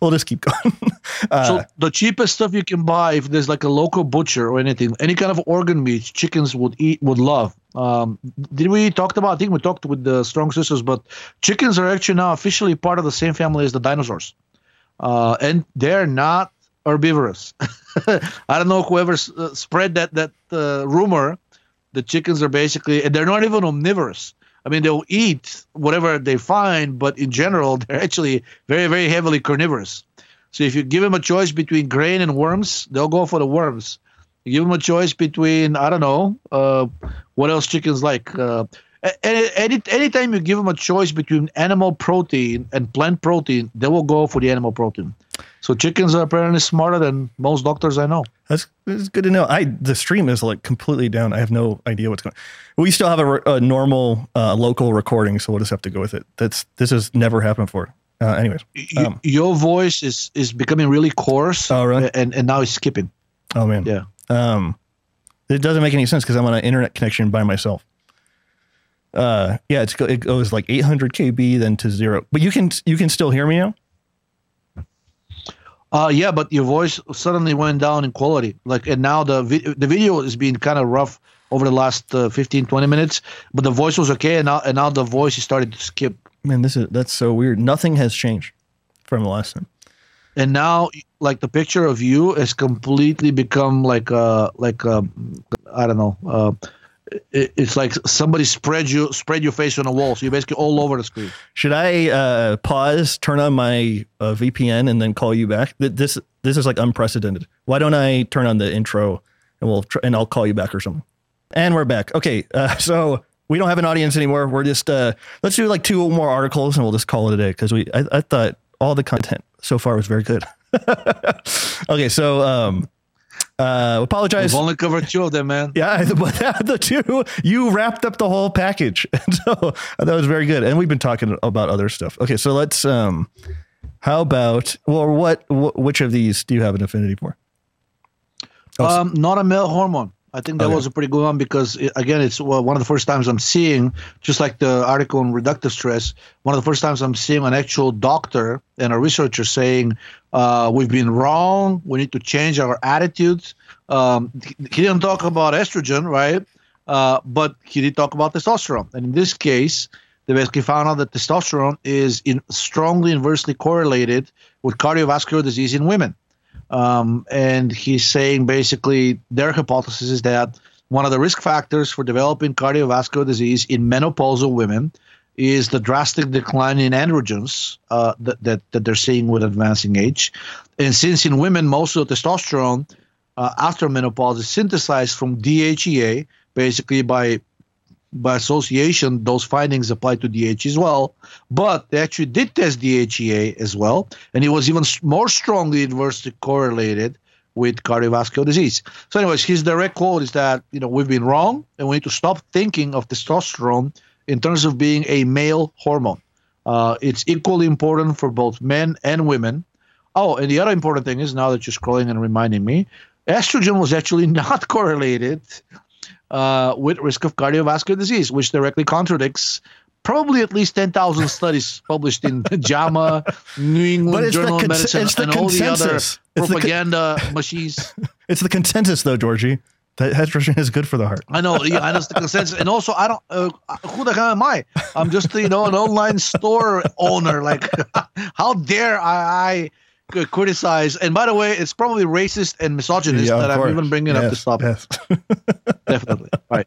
we'll just keep going. uh, so the cheapest stuff you can buy if there's like a local butcher or anything any kind of organ meat chickens would eat would love um, did we talked about i think we talked with the strong sisters but chickens are actually now officially part of the same family as the dinosaurs uh, and they're not herbivorous i don't know whoever uh, spread that that uh, rumor the chickens are basically and they're not even omnivorous I mean, they'll eat whatever they find, but in general, they're actually very, very heavily carnivorous. So if you give them a choice between grain and worms, they'll go for the worms. You give them a choice between I don't know uh, what else chickens like. Uh, any, any anytime you give them a choice between animal protein and plant protein, they will go for the animal protein. So chickens are apparently smarter than most doctors I know. That's, that's good to know. I the stream is like completely down. I have no idea what's going. on. We still have a, a normal uh, local recording, so we'll just have to go with it. That's this has never happened before. Uh, anyways, Um. your voice is is becoming really coarse. Oh, really? And and now it's skipping. oh man, Yeah. Um, it doesn't make any sense because I'm on an internet connection by myself. Uh, yeah, it's, it goes like 800 kb then to zero. But you can you can still hear me now. Uh, yeah, but your voice suddenly went down in quality. Like, and now the vi- the video is being kind of rough over the last uh, 15, 20 minutes, but the voice was okay, and now and now the voice is starting to skip. Man, this is that's so weird. Nothing has changed from the last time. And now, like the picture of you has completely become like a like a I don't know. Uh, it, it's like somebody spread you spread your face on a wall, so you're basically all over the screen. Should I uh, pause, turn on my uh, VPN, and then call you back? This this is like unprecedented. Why don't I turn on the intro and we'll tr- and I'll call you back or something. And we're back. Okay, uh, so we don't have an audience anymore. We're just uh, let's do like two more articles and we'll just call it a day because we I, I thought all the content so far it was very good. okay, so um, uh, apologize. We've only covered two of them, man. Yeah, but the two you wrapped up the whole package, and so that was very good. And we've been talking about other stuff. Okay, so let's. um How about well, what, wh- which of these do you have an affinity for? Oh, Um, not a male hormone. I think that was a pretty good one because it, again, it's well, one of the first times I'm seeing, just like the article on reductive stress, one of the first times I'm seeing an actual doctor and a researcher saying uh, we've been wrong. We need to change our attitudes. Um, he he didn't talk about estrogen, right? Uh, but he did talk about testosterone, and in this case, they basically found out that testosterone is in strongly inversely correlated with cardiovascular disease in women. Um, and he's saying basically their hypothesis is that one of the risk factors for developing cardiovascular disease in menopausal women is the drastic decline in androgens uh, that, that, that they're seeing with advancing age. And since in women, most of the testosterone uh, after menopause is synthesized from DHEA, basically by by association, those findings apply to DH as well. But they actually did test DHEA as well, and it was even more strongly inversely correlated with cardiovascular disease. So, anyways, his direct quote is that you know we've been wrong, and we need to stop thinking of testosterone in terms of being a male hormone. Uh, it's equally important for both men and women. Oh, and the other important thing is now that you're scrolling and reminding me, estrogen was actually not correlated uh, with risk of cardiovascular disease, which directly contradicts probably at least 10,000 studies published in JAMA, New England Journal of Medicine, the and all the other. It's the con- propaganda machines. It's the consensus, though, Georgi, that estrogen is good for the heart. I know, yeah, I know the consensus. And also, I don't, uh, who the hell am I? I'm just, you know, an online store owner. Like, how dare I, I criticize? And by the way, it's probably racist and misogynist of that I'm even bringing up Yes, this topic. yes. definitely. Right.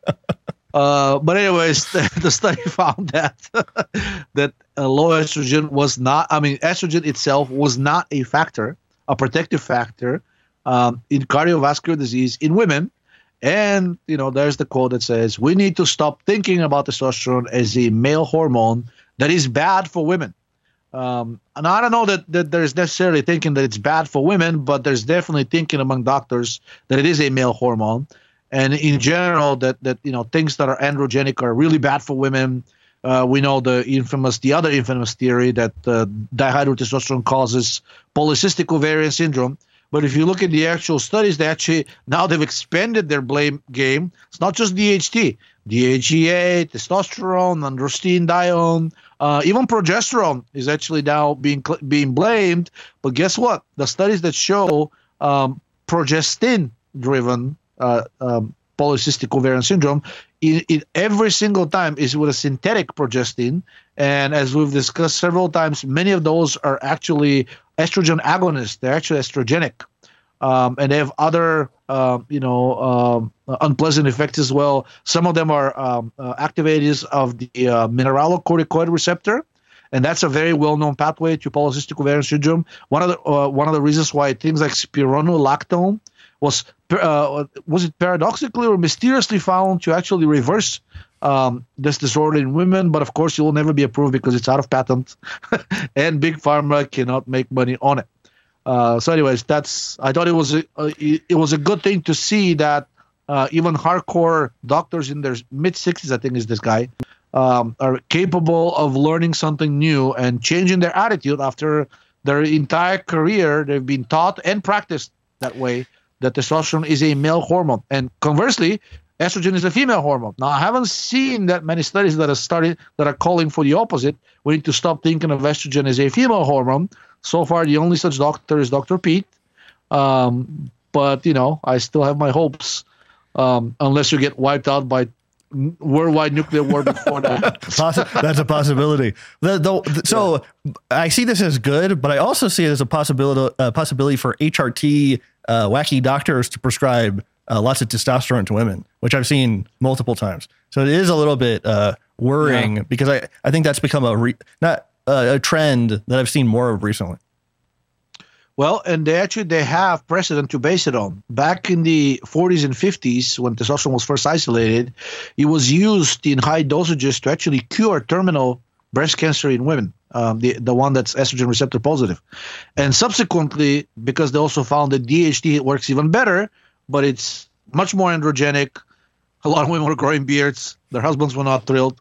Uh, but anyways, the, the study found that that uh, low estrogen was not. I mean, estrogen itself was not a factor, a protective factor um, in cardiovascular disease in women. And you know, there's the quote that says, "We need to stop thinking about testosterone as a male hormone that is bad for women." Um, and I don't know that, that there's necessarily thinking that it's bad for women, but there's definitely thinking among doctors that it is a male hormone. And in general that that you know things that are androgenic are really bad for women. Uh, we know the infamous the other infamous theory that uh, dihydrotestosterone causes polycystic ovarian syndrome. But if you look at the actual studies they actually now they've expanded their blame game. It's not just dht dhea testosterone androstenedione uh, even progesterone is actually now being being blamed but guess what the studies that show um, progestin driven uh, um, polycystic ovarian syndrome, in, every single time is with a synthetic progestin. And as we've discussed several times, many of those are actually estrogen agonists. They're actually estrogenic. Um, and they have other, um, you know, um, unpleasant effects as well. Some of them are um, uh, activators of the uh, mineralocorticoid receptor, and that's a very well-known pathway to polycystic ovarian syndrome. One of the uh, one of the reasons why things like spironolactone was uh, was it paradoxically or mysteriously found to actually reverse um, this disorder in women, but of course it will never be approved because it's out of patent, and big pharma cannot make money on it. Uh, so, anyways, that's I thought it was a, uh, it was a good thing to see that uh, even hardcore doctors in their mid sixties, I think, is this guy, um, are capable of learning something new and changing their attitude after their entire career. They've been taught and practiced that way that testosterone is a male hormone, and conversely, estrogen is a female hormone. Now, I haven't seen that many studies that are started that are calling for the opposite. We need to stop thinking of estrogen as a female hormone. So far, the only such doctor is Dr. Peat. Um, but you know, I still have my hopes, um, unless you get wiped out by worldwide nuclear war before that. That's a possibility. The, the, so yeah. I see this as good, but I also see it as a possibility a possibility for HRT uh, wacky doctors to prescribe uh, lots of testosterone to women, which I've seen multiple times. So it is a little bit uh, worrying yeah. because I, I think that's become a re, not uh, a trend that I've seen more of recently. Well, and they actually they have precedent to base it on. Back in the 40s and 50s, when testosterone was first isolated, it was used in high dosages to actually cure terminal breast cancer in women, um, the the one that's estrogen receptor positive. And subsequently, because they also found that DHT works even better, but it's much more androgenic. A lot of women were growing beards. Their husbands were not thrilled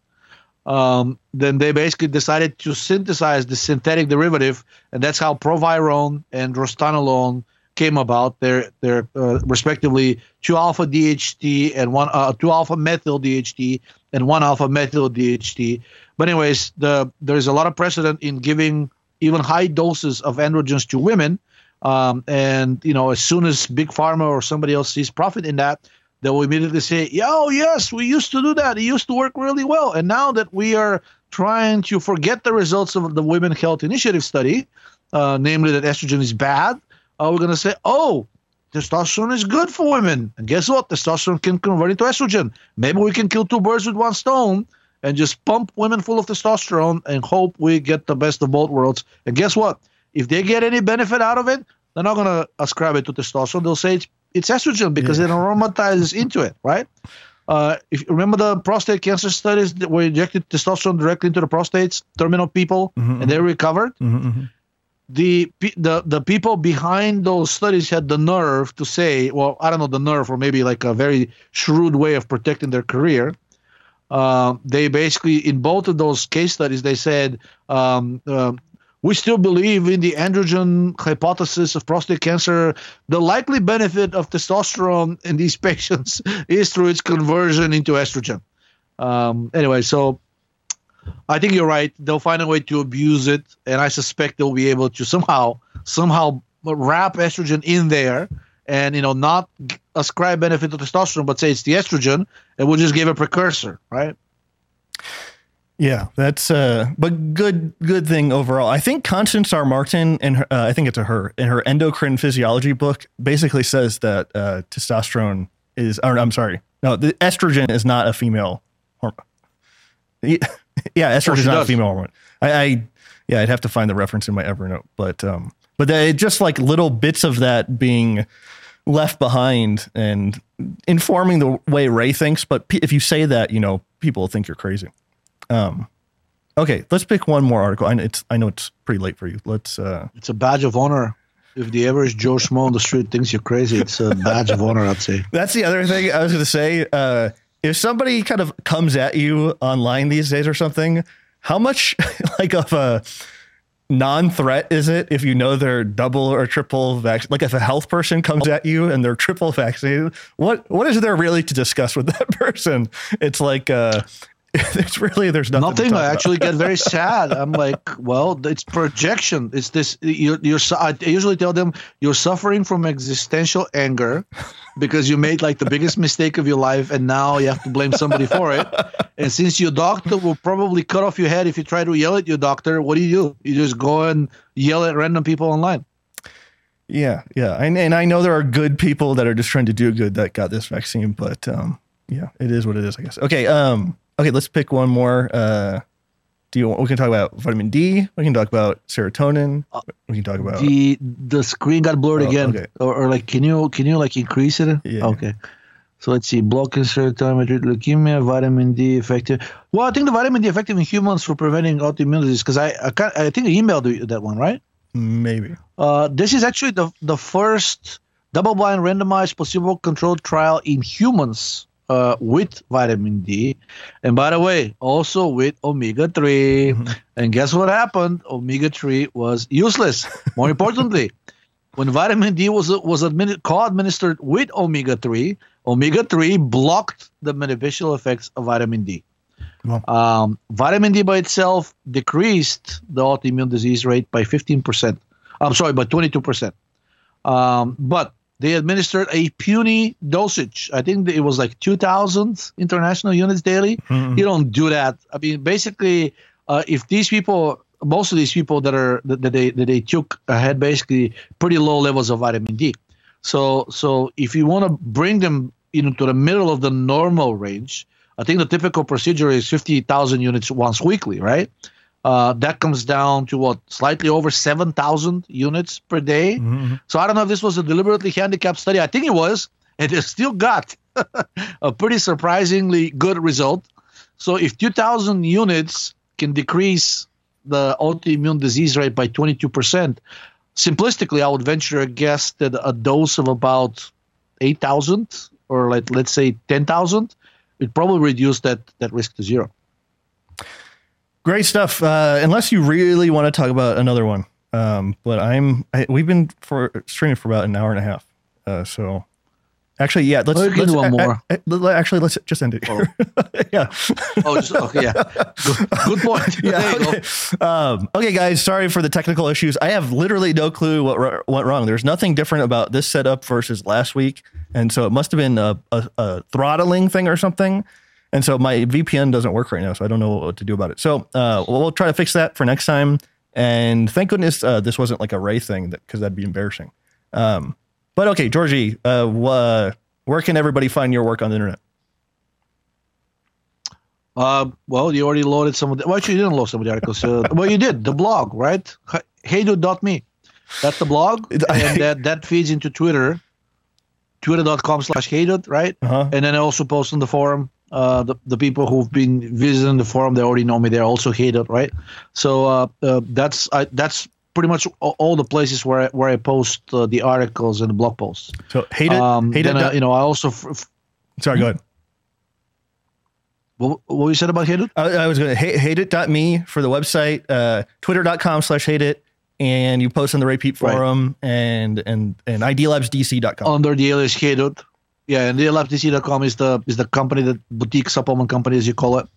um, then they basically decided to synthesize the synthetic derivative, and that's how Proviron and drostanolone came about. They're they're uh, respectively two alpha DHT and one uh, two alpha methyl DHT and one alpha methyl DHT. But anyways, the there's a lot of precedent in giving even high doses of androgens to women. Um, and you know, as soon as big pharma or somebody else sees profit in that, they will immediately say, "Oh yes, we used to do that. It used to work really well." And now that we are trying to forget the results of the Women Health Initiative study, uh, namely that estrogen is bad, uh, we're going to say, "Oh, testosterone is good for women." And guess what? Testosterone can convert into estrogen. Maybe we can kill two birds with one stone and just pump women full of testosterone and hope we get the best of both worlds. And guess what? If they get any benefit out of it, they're not going to ascribe it to testosterone. They'll say it's it's estrogen because yeah. it aromatizes into it, right? Uh, if you remember the prostate cancer studies that were injected testosterone directly into the prostates, terminal people, mm-hmm, and they mm-hmm. recovered. Mm-hmm, mm-hmm, the the the people behind those studies had the nerve to say, well, I don't know the nerve, or maybe like a very shrewd way of protecting their career. Uh, they basically, in both of those case studies, they said um, uh, we still believe in the androgen hypothesis of prostate cancer. The likely benefit of testosterone in these patients is through its conversion into estrogen. Um, anyway, so I think you're right. They'll find a way to abuse it, and I suspect they'll be able to somehow somehow wrap estrogen in there, and you know not ascribe benefit to testosterone, but say it's the estrogen, and we'll just give a precursor, right? Yeah, that's uh but good good thing overall. I think Constance R. Martin and uh, I think it's a her in her endocrine physiology book basically says that uh, testosterone is or I'm sorry. No, the estrogen is not a female hormone. Yeah, estrogen is not does. a female hormone. I, I yeah, I'd have to find the reference in my Evernote, but um but they, just like little bits of that being left behind and informing the way Ray thinks, but if you say that, you know, people think you're crazy. Um, okay, let's pick one more article. I know it's I know it's pretty late for you. Let's. Uh, it's a badge of honor. If the average Joe Schmo on the street thinks you're crazy, it's a badge of honor. I'd say. That's the other thing I was going to say. Uh, if somebody kind of comes at you online these days or something, how much like of a non-threat is it if you know they're double or triple vaccinated? Like if a health person comes at you and they're triple vaccinated, what what is there really to discuss with that person? It's like uh, it's really there's nothing. Nothing. I actually get very sad. I'm like, well, it's projection. It's this. You're, you're. I usually tell them you're suffering from existential anger because you made like the biggest mistake of your life, and now you have to blame somebody for it. And since your doctor will probably cut off your head if you try to yell at your doctor, what do you do? You just go and yell at random people online. Yeah, yeah, and, and I know there are good people that are just trying to do good that got this vaccine, but um, yeah, it is what it is, I guess. Okay, um, Okay, let's pick one more. Uh, do you? We can talk about vitamin D. We can talk about serotonin. We can talk about the the screen got blurred oh, again. Okay. Or, or, like, can you can you like increase it? Yeah. Okay. So let's see, blocking serotonin, leukemia, vitamin D effective. Well, I think the vitamin D effective in humans for preventing autoimmune disease because I I, I think I emailed you that one, right? Maybe. Uh, this is actually the the first double-blind randomized placebo-controlled trial in humans uh, with vitamin D. And by the way, also with omega 3. Mm-hmm. And guess what happened? Omega 3 was useless. More importantly, when vitamin D was was admitted, co-administered with omega three, omega three blocked the beneficial effects of vitamin D. Wow. Um, vitamin D by itself decreased the autoimmune disease rate by 15%. I'm sorry, by 22%. Um, but they administered a puny dosage. I think it was like 2,000 international units daily. Mm-hmm. You don't do that. I mean, basically, uh, if these people, most of these people that are that, they that they took had basically pretty low levels of vitamin D. So so if you want to bring them into the middle of the normal range, I think the typical procedure is 50,000 units once weekly, right? Uh, that comes down to what slightly over 7,000 units per day. Mm-hmm. So I don't know if this was a deliberately handicapped study. I think it was, and it still got a pretty surprisingly good result. So if 2,000 units can decrease the autoimmune disease rate by 22%, simplistically, I would venture a guess that a dose of about 8,000 or like let's say 10,000 it probably reduce that that risk to zero. Great stuff. Uh, unless you really want to talk about another one, um, but I'm I, we've been for streaming for about an hour and a half. Uh, so actually, yeah, let's, let's do one more. actually, let's just end it. Oh. yeah. oh, just, okay. Yeah. Good, good point. yeah. Okay. Um, okay, guys. Sorry for the technical issues. I have literally no clue what went wrong. There's nothing different about this setup versus last week, and so it must have been a, a, a throttling thing or something. And so my VPN doesn't work right now, so I don't know what to do about it. So uh, we'll, try to fix that for next time. And thank goodness uh, this wasn't like a Ray thing, because that, that'd be embarrassing. Um, but okay, Georgi, uh, wh- where can everybody find your work on the internet? Uh, well, you already loaded some of the. Well, actually, you didn't load some of the articles. Uh, well, you did the blog, right? haidut.me. That's the blog, and that that feeds into Twitter. Twitter.com slash Heydude, right? Uh-huh. And then I also post on the forum uh, the, the people who've been visiting the forum, they already know me. They're also haidut, right? So uh, uh, that's I, that's pretty much all the places where I, where I post uh, the articles and the blog posts. So haidut, um, haidut. Then, you know, I also. F- f- Sorry, go ahead. What, what you said about haidut? I, I was going to hate, haidut.me for the website, uh, twitter.com slash haidut. And you post on the Ray Peat forum right. and, and, and idealabsdc.com. Under the alias haidut. Yeah, and DLFDC.com is the is the company that boutique supplement company as you call it.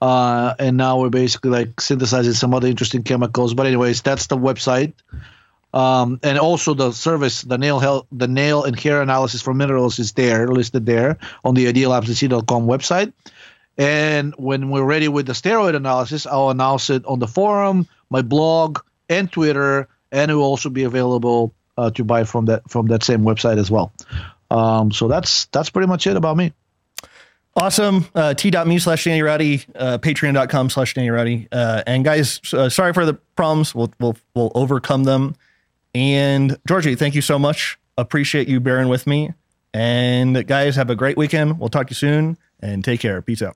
Uh, and now we're basically like synthesizing some other interesting chemicals. But anyways, that's the website. Um, and also the service, the nail health, the nail and hair analysis for minerals is there, listed there on the idealabsdc.com website. And when we're ready with the steroid analysis, I'll announce it on the forum, my blog, and Twitter, and it will also be available uh, to buy from that from that same website as well. Um, so that's that's pretty much it about me. Awesome. Uh, t.me slash Danny Roddy, uh, patreon.com slash Danny Roddy. Uh, and guys, uh, sorry for the problems. We'll, we'll, we'll overcome them. And Georgi, thank you so much. Appreciate you bearing with me. And guys, have a great weekend. We'll talk to you soon and take care. Peace out.